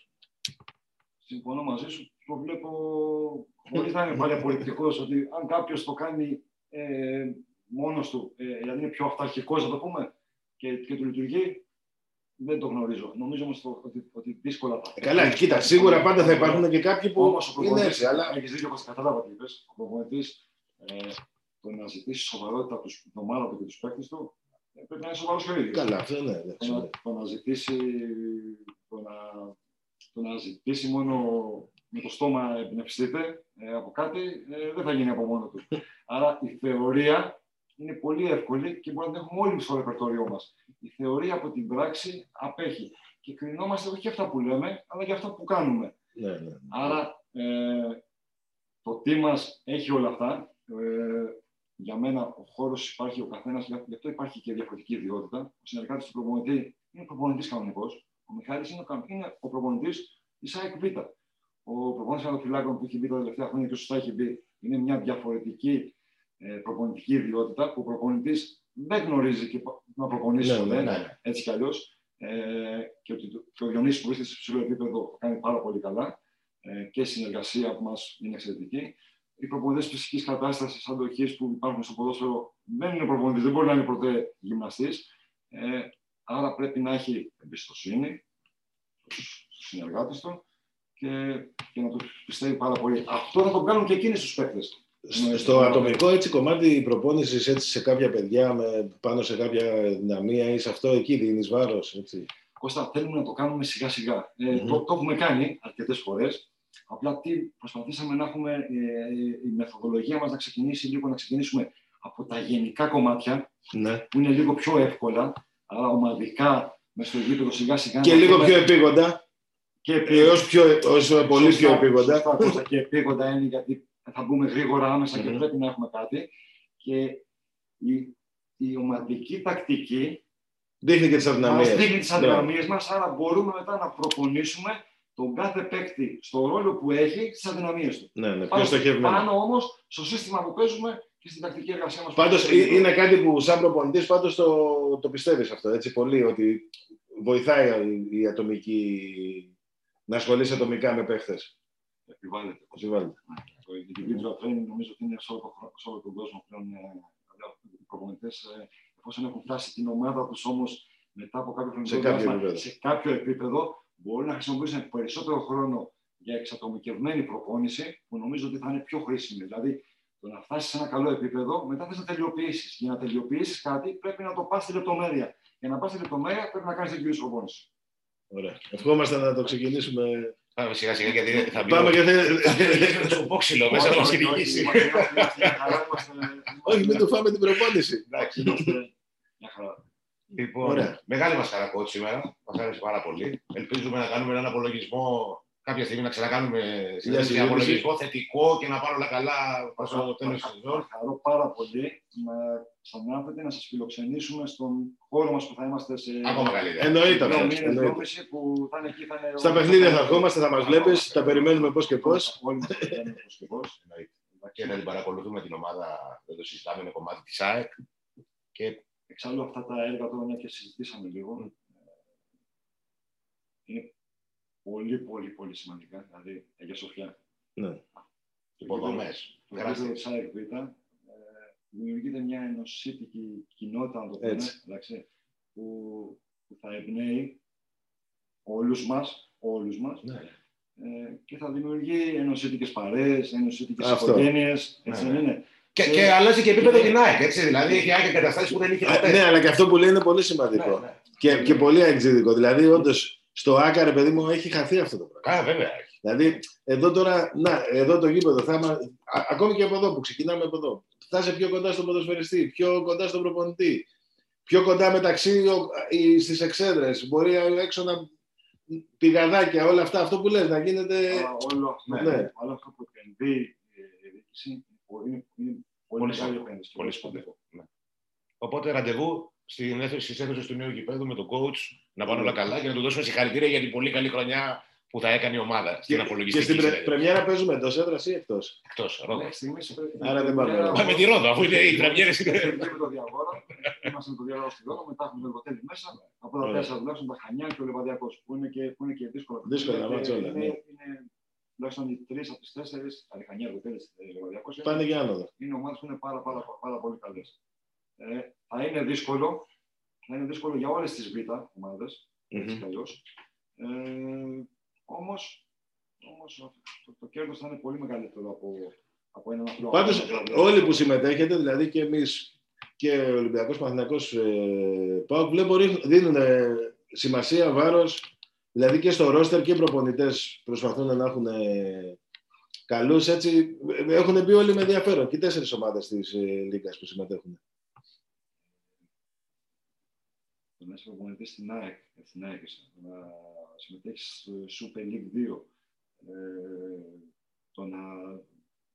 Ας πούμε. Συμφωνώ μαζί σου. Το βλέπω χωρί να είναι πάλι απολυτικός ότι αν κάποιος το κάνει ε, μόνος του, ε, δηλαδή είναι πιο αυταρχικός, να το πούμε, και, και του λειτουργεί, δεν το γνωρίζω. Νομίζω όμως ότι, ότι δύσκολα θα. Ε, Καλά, κοίτα, σίγουρα πάντα θα υπάρχουν και κάποιοι που Όμως ο είναι προπονητής, έτσι, αλλά Έχεις δίκιο, όπως κατάλαβα τι είπες. Ο προπονητής, ε, το να ζητήσεις σοβαρότητα από τους- την ομάδα του και τους παίκτες του, ε, πρέπει να είναι σοβαρός και ο ίδιος. καλά, αυτό ναι. Το εντάξει, να, ναι. το να ζητήσει, το να, το να ζητήσει μόνο με το στόμα εμπνευστείτε ε, από κάτι, ε, δεν θα γίνει από μόνο του. Άρα η θεωρία είναι πολύ εύκολη και μπορεί να την έχουμε όλοι στο ρεπερτόριό μας. Η θεωρία από την πράξη απέχει. Και κρινόμαστε όχι για αυτά που λέμε, αλλά για αυτά που κάνουμε. ναι, ναι. Άρα ε, το τι μας έχει όλα αυτά. Ε, για μένα ο χώρος υπάρχει ο καθένας, γι' γι' αυτό υπάρχει και διαφορετική ιδιότητα. Ο συνεργάτης του προπονητή είναι προπονητής κανονικός. Ο Μιχάλης είναι ο, κα- είναι ο προπονητής της ΑΕΚ Β. ο προπονητής φυλάκων που έχει μπει τα τελευταία χρόνια και σωστά έχει μπει, είναι μια διαφορετική ε, προπονητική ιδιότητα που ο προπονητής δεν γνωρίζει και να προπονήσει Ναι, ναι, ναι. έτσι κι αλλιώς. Ε, και ότι το- και ο Διονύσης που βρίσκεται σε ψηλό επίπεδο το κάνει πάρα πολύ καλά ε, και η συνεργασία που μας είναι εξαιρετική. Οι προπονητές φυσικής κατάστασης, αντοχής που υπάρχουν στο ποδόσφαιρο δεν είναι προπονητή, δεν μπορεί να είναι ποτέ γυμναστής. Ε, άρα πρέπει να έχει εμπιστοσύνη στους συνεργάτες του και, και να του πιστεύει πάρα πολύ. Αυτό θα το κάνουν και εκείνοι στους παίκτες. Ναι, Στο ναι. ατομικό έτσι κομμάτι προπόνηση έτσι σε κάποια παιδιά με, πάνω σε κάποια δυναμία ή σε αυτό εκεί δίνεις βάρος. Κώστα, θέλουμε να το κάνουμε σιγά σιγά. Ε, Μμμ. το, το έχουμε κάνει αρκετές φορές. Απλά τι προσπαθήσαμε να έχουμε ε, η μεθοδολογία μας να ξεκινήσει λίγο, να ξεκινήσουμε από τα γενικά κομμάτια Ναι. που είναι λίγο πιο εύκολα, αλλά ομαδικά μέσα στο γήπεδο σιγά σιγά. Και να λίγο δούμε- πιο επίγοντα, και έως, πιο, ως πολύ πιο Σωστά, επίγοντα. Σωστά, Κώστα, και επίγοντα είναι γιατί θα μπούμε γρήγορα άμεσα και Μμμ. πρέπει να έχουμε κάτι. Και η, η ομαδική τακτική Δείχνει και τις μας αδυναμίες. δείχνει τις Ναι. αδυναμίες μας, άρα μπορούμε μετά να προπονήσουμε τον κάθε παίκτη στο ρόλο που έχει στις αδυναμίες του. Ναι, ναι, πιο Πάνω, στοχευμένο. πάνω όμως στο σύστημα που παίζουμε και στην τακτική εργασία μας. Πάντως ε- είναι κάτι που σαν προπονητής πάντως το, το πιστεύεις αυτό έτσι πολύ ότι βοηθάει η, η ατομική να ασχολείσαι ατομικά με παίχτες. Επιβάλλεται. Επιβάλλεται. Το individual training νομίζω ότι είναι σε όλο, το χρο- σε όλο τον κόσμο πλέον. ε, Οι προπονητές, εφόσον έχουν φτάσει την ομάδα τους όμως μετά από κάποιο χρονικό Σε κάποιο διάστημα, επίπεδο. σε κάποιο επίπεδο, μπορούν να χρησιμοποιήσουν περισσότερο χρόνο για εξατομικευμένη προπόνηση, που νομίζω ότι θα είναι πιο χρήσιμη. Δηλαδή, το να φτάσεις σε ένα καλό επίπεδο, μετά θες να τελειοποιήσεις. Για να τελειοποιήσεις κάτι, πρέπει να το πας στη λεπτομέρεια. Για να πας στη λεπτομέρεια, πρέπει να κάνεις την κυρίω προπόνηση. Ωραία. Ευχόμαστε να το ξεκινήσουμε. Πάμε σιγά σιγά γιατί θα μπει. Πάμε και θε... στο πόξιλο μέσα να μα Όχι, όχι, κυνηγήσει. είμαστε- είμαστε μια χαρά, είμαστε- Όχι, μην του φάμε την προπόνηση. Εντάξει. Είμαστε μια χαρά. Λοιπόν, Ωραία. μεγάλη μας χαρά coach σήμερα. Μας άρεσε πάρα πολύ. Ελπίζουμε να κάνουμε έναν απολογισμό κάποια στιγμή να ξανακάνουμε συνέντευξη συζήτηση. απολογισμό θετικό και να πάνε όλα καλά προς το τέλος της Θα σεζόν. χαρώ πάρα πολύ να ξανάρθετε να σας φιλοξενήσουμε στον χώρο μας που θα είμαστε σε Ακόμα καλύτερα. Εννοείται δύο αυτό. μήνες, εννοείται. δυόμιση που θα είναι εκεί. Θα είναι Στα παιχνίδια θα ερχόμαστε, θα μας βλέπεις, τα περιμένουμε πώς και πώς. Όλοι μας περιμένουμε πώς και πώς. Εννοείται. Και να την παρακολουθούμε την ομάδα, δεν το συζητάμε, είναι κομμάτι της ΑΕΚ. Και Εξάλλου αυτά τα έργα τώρα, μια και συζητήσαμε λίγο, ε, είναι πολύ, πολύ, πολύ σημαντικά. Δηλαδή, για Σοφιά. Ναι. υποδομές. Το επίπεδο της ΑΕΚ Β, ε, δημιουργείται μια ενωσίτικη κοινότητα, να το πούμε, Έτσι. εντάξει, που, που θα εμπνέει όλους μας, όλους μας Ναι. ε, και θα δημιουργεί ενωσίτικες παρέες, ενωσίτικες Αυτό. οικογένειες, έτσι Ναι, δεν ναι. είναι. Και, Και- και αλλάζει και επίπεδο και- την ΑΕΚ. Έτσι, δηλαδή έχει ΑΕΚ εγκαταστάσεις που δεν είχε Ε, ποτέ. Ναι, αλλά και αυτό που λέει είναι πολύ σημαντικό. Ναι, ναι. Και, και πολύ εξειδικό. Δηλαδή, όντως, στο Άκα, ρε παιδί μου, έχει χαθεί αυτό το πράγμα. Καλά, βέβαια. έχει. Δηλαδή, εδώ τώρα, να, εδώ το γήπεδο, θα είμα- α- ακόμη και από εδώ που ξεκινάμε από εδώ, θα είσαι πιο κοντά στον ποδοσφαιριστή, πιο κοντά στον προπονητή, πιο κοντά μεταξύ στις εξέδρες. Μπορεί έξω να πηγαδάκια, όλα αυτά, αυτό που λες, να γίνεται. Αλλά όλο αυτό, ναι. όλο αυτό που επενδύει η διοίκηση είναι, είναι, είναι πολύ, Πολύ μεγάλη σημαντικό. επένδυση. Πολύ σπουδαίο. Ναι. Οπότε ραντεβού στην αίθουσα, στις αίθουσες του νέου γηπέδου με τον coach να πάνε όλα καλά και να του δώσουμε συγχαρητήρια για την πολύ καλή χρονιά που θα έκανε η ομάδα στην Και, απολογιστική και στην πρε, συνέντευξη. πρεμιέρα παίζουμε εντός έδρας ή εκτός; Εκτός, Ρόδο. Μέχρι στιγμής, Άρα δεν πάμε. Πάμε με τη Ρόδο, αφού είναι οι πρεμιέρες είναι. Έχουμε και το διαγόρα. Είμαστε με το διαγόρα στη Ρόδο, μετά έχουμε το Εργοτέλη μέσα. Από τα Ωραία. τέσσερα τουλάχιστον τα Χανιά και ο Λεβαδιακό, που είναι και, που είναι και δύσκολα. Δύσκολα παιχνίδια μάτς και όλα, Είναι, ναι. είναι τουλάχιστον οι τρεις από τις τέσσερις, τα Χανιά, Εργοτέλη και Λεβαδιακό, Πάνε για άνοδο. είναι ομάδες που είναι πάρα, πάρα, πάρα πολύ καλές. Ε, θα είναι δύσκολο, θα είναι δύσκολο για όλες τις β' ομάδες, έτσι Μμμ. κι αλλιώ. Ε, Όμως, όμως, το, το κέρδος θα είναι πολύ μεγαλύτερο από, από έναν απλό. Πάντως, αγώνα. όλοι που συμμετέχετε, δηλαδή και εμείς και ο Ολυμπιακός Παθηνακό ε, ΠΑΟΚ, βλέπω ρίχνουν- δίνουν ε, σημασία, βάρος. Δηλαδή και στο ρόστερ και οι προπονητές προσπαθούν να έχουν ε, καλούς έτσι. ε, Έχουν μπει όλοι με ενδιαφέρον. Και οι τέσσερις ομάδες της ε, Λίγκας που συμμετέχουν. Το να είσαι προπονητή στην ΑΕΚ, στην ΑΕΚ είσαι, το να συμμετέχει στο Super League 2, ε, το να,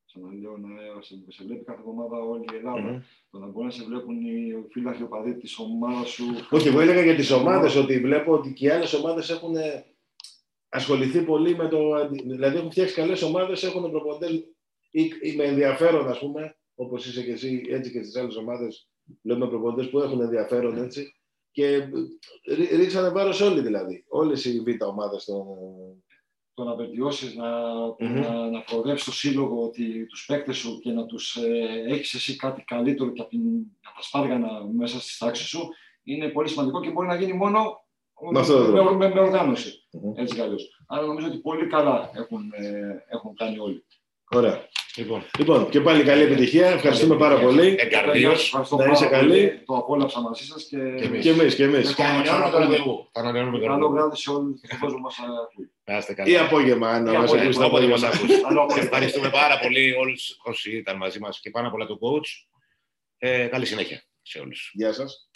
ξαναλέω, να σε, σε βλέπει κάθε εβδομάδα όλη η Ελλάδα, Μμμ. το να μπορεί να σε βλέπουν οι φίλοι οπαδοί της ομάδας σου. Όχι, εγώ έλεγα για τις ομάδες ότι βλέπω ότι και οι άλλες ομάδες έχουν. ασχοληθεί πολύ με το. αντι- Δηλαδή έχουν φτιάξει καλές ομάδες, έχουν προπονητές ή, ή με ενδιαφέρον, ας πούμε, όπως είσαι και εσύ, έτσι και στις άλλες ομάδες. Βλέπουμε προπονητές που έχουν ενδιαφέρον έτσι. Και ε, ρί- ρίξανε βάρος όλοι δηλαδή. Όλες οι β' ομάδες των. το να βελτιώσεις, να, Μμμ. να, να προοδεύσει το σύλλογο, ότι, τους παίκτες σου και να τους ε, έχεις εσύ κάτι καλύτερο και από, την, από τα σπάργανα μέσα στη τάξη σου, είναι πολύ σημαντικό και μπορεί να γίνει μόνο Με αυτόν τον τρόπο. με, με, με οργάνωση. Μμμ. Έτσι κι αλλιώς. Άρα νομίζω ότι πολύ καλά έχουν, ε, έχουν κάνει όλοι. Ωραία. Λοιπόν, Λοιπόν, και πάλι καλή επιτυχία. Ευχαριστούμε πάρα πολύ. εγκαρδίως. Ευχαριστώ να είσαι πάρα καλή. πολύ. Το απόλαυσα μαζί σας και, Και εμείς. Και εμείς, και εμείς. Και ανανεώνουμε το ραντεβού. Θα ανανεώνουμε το καλό ραντεβού. βράδυ σε όλους τους κόσμους μας ακούει. Να είστε Ή καλά. απόγευμα, αν Ή μας απόγευμα, ακούσει το Όποτε μας απόγευμα. ακούς. Καλό απόγευμα. Ευχαριστούμε πάρα πολύ όλους όσοι ήταν μαζί μας και πάνω απ' όλα του coach. Ε, καλή συνέχεια σε όλους. Γεια σας.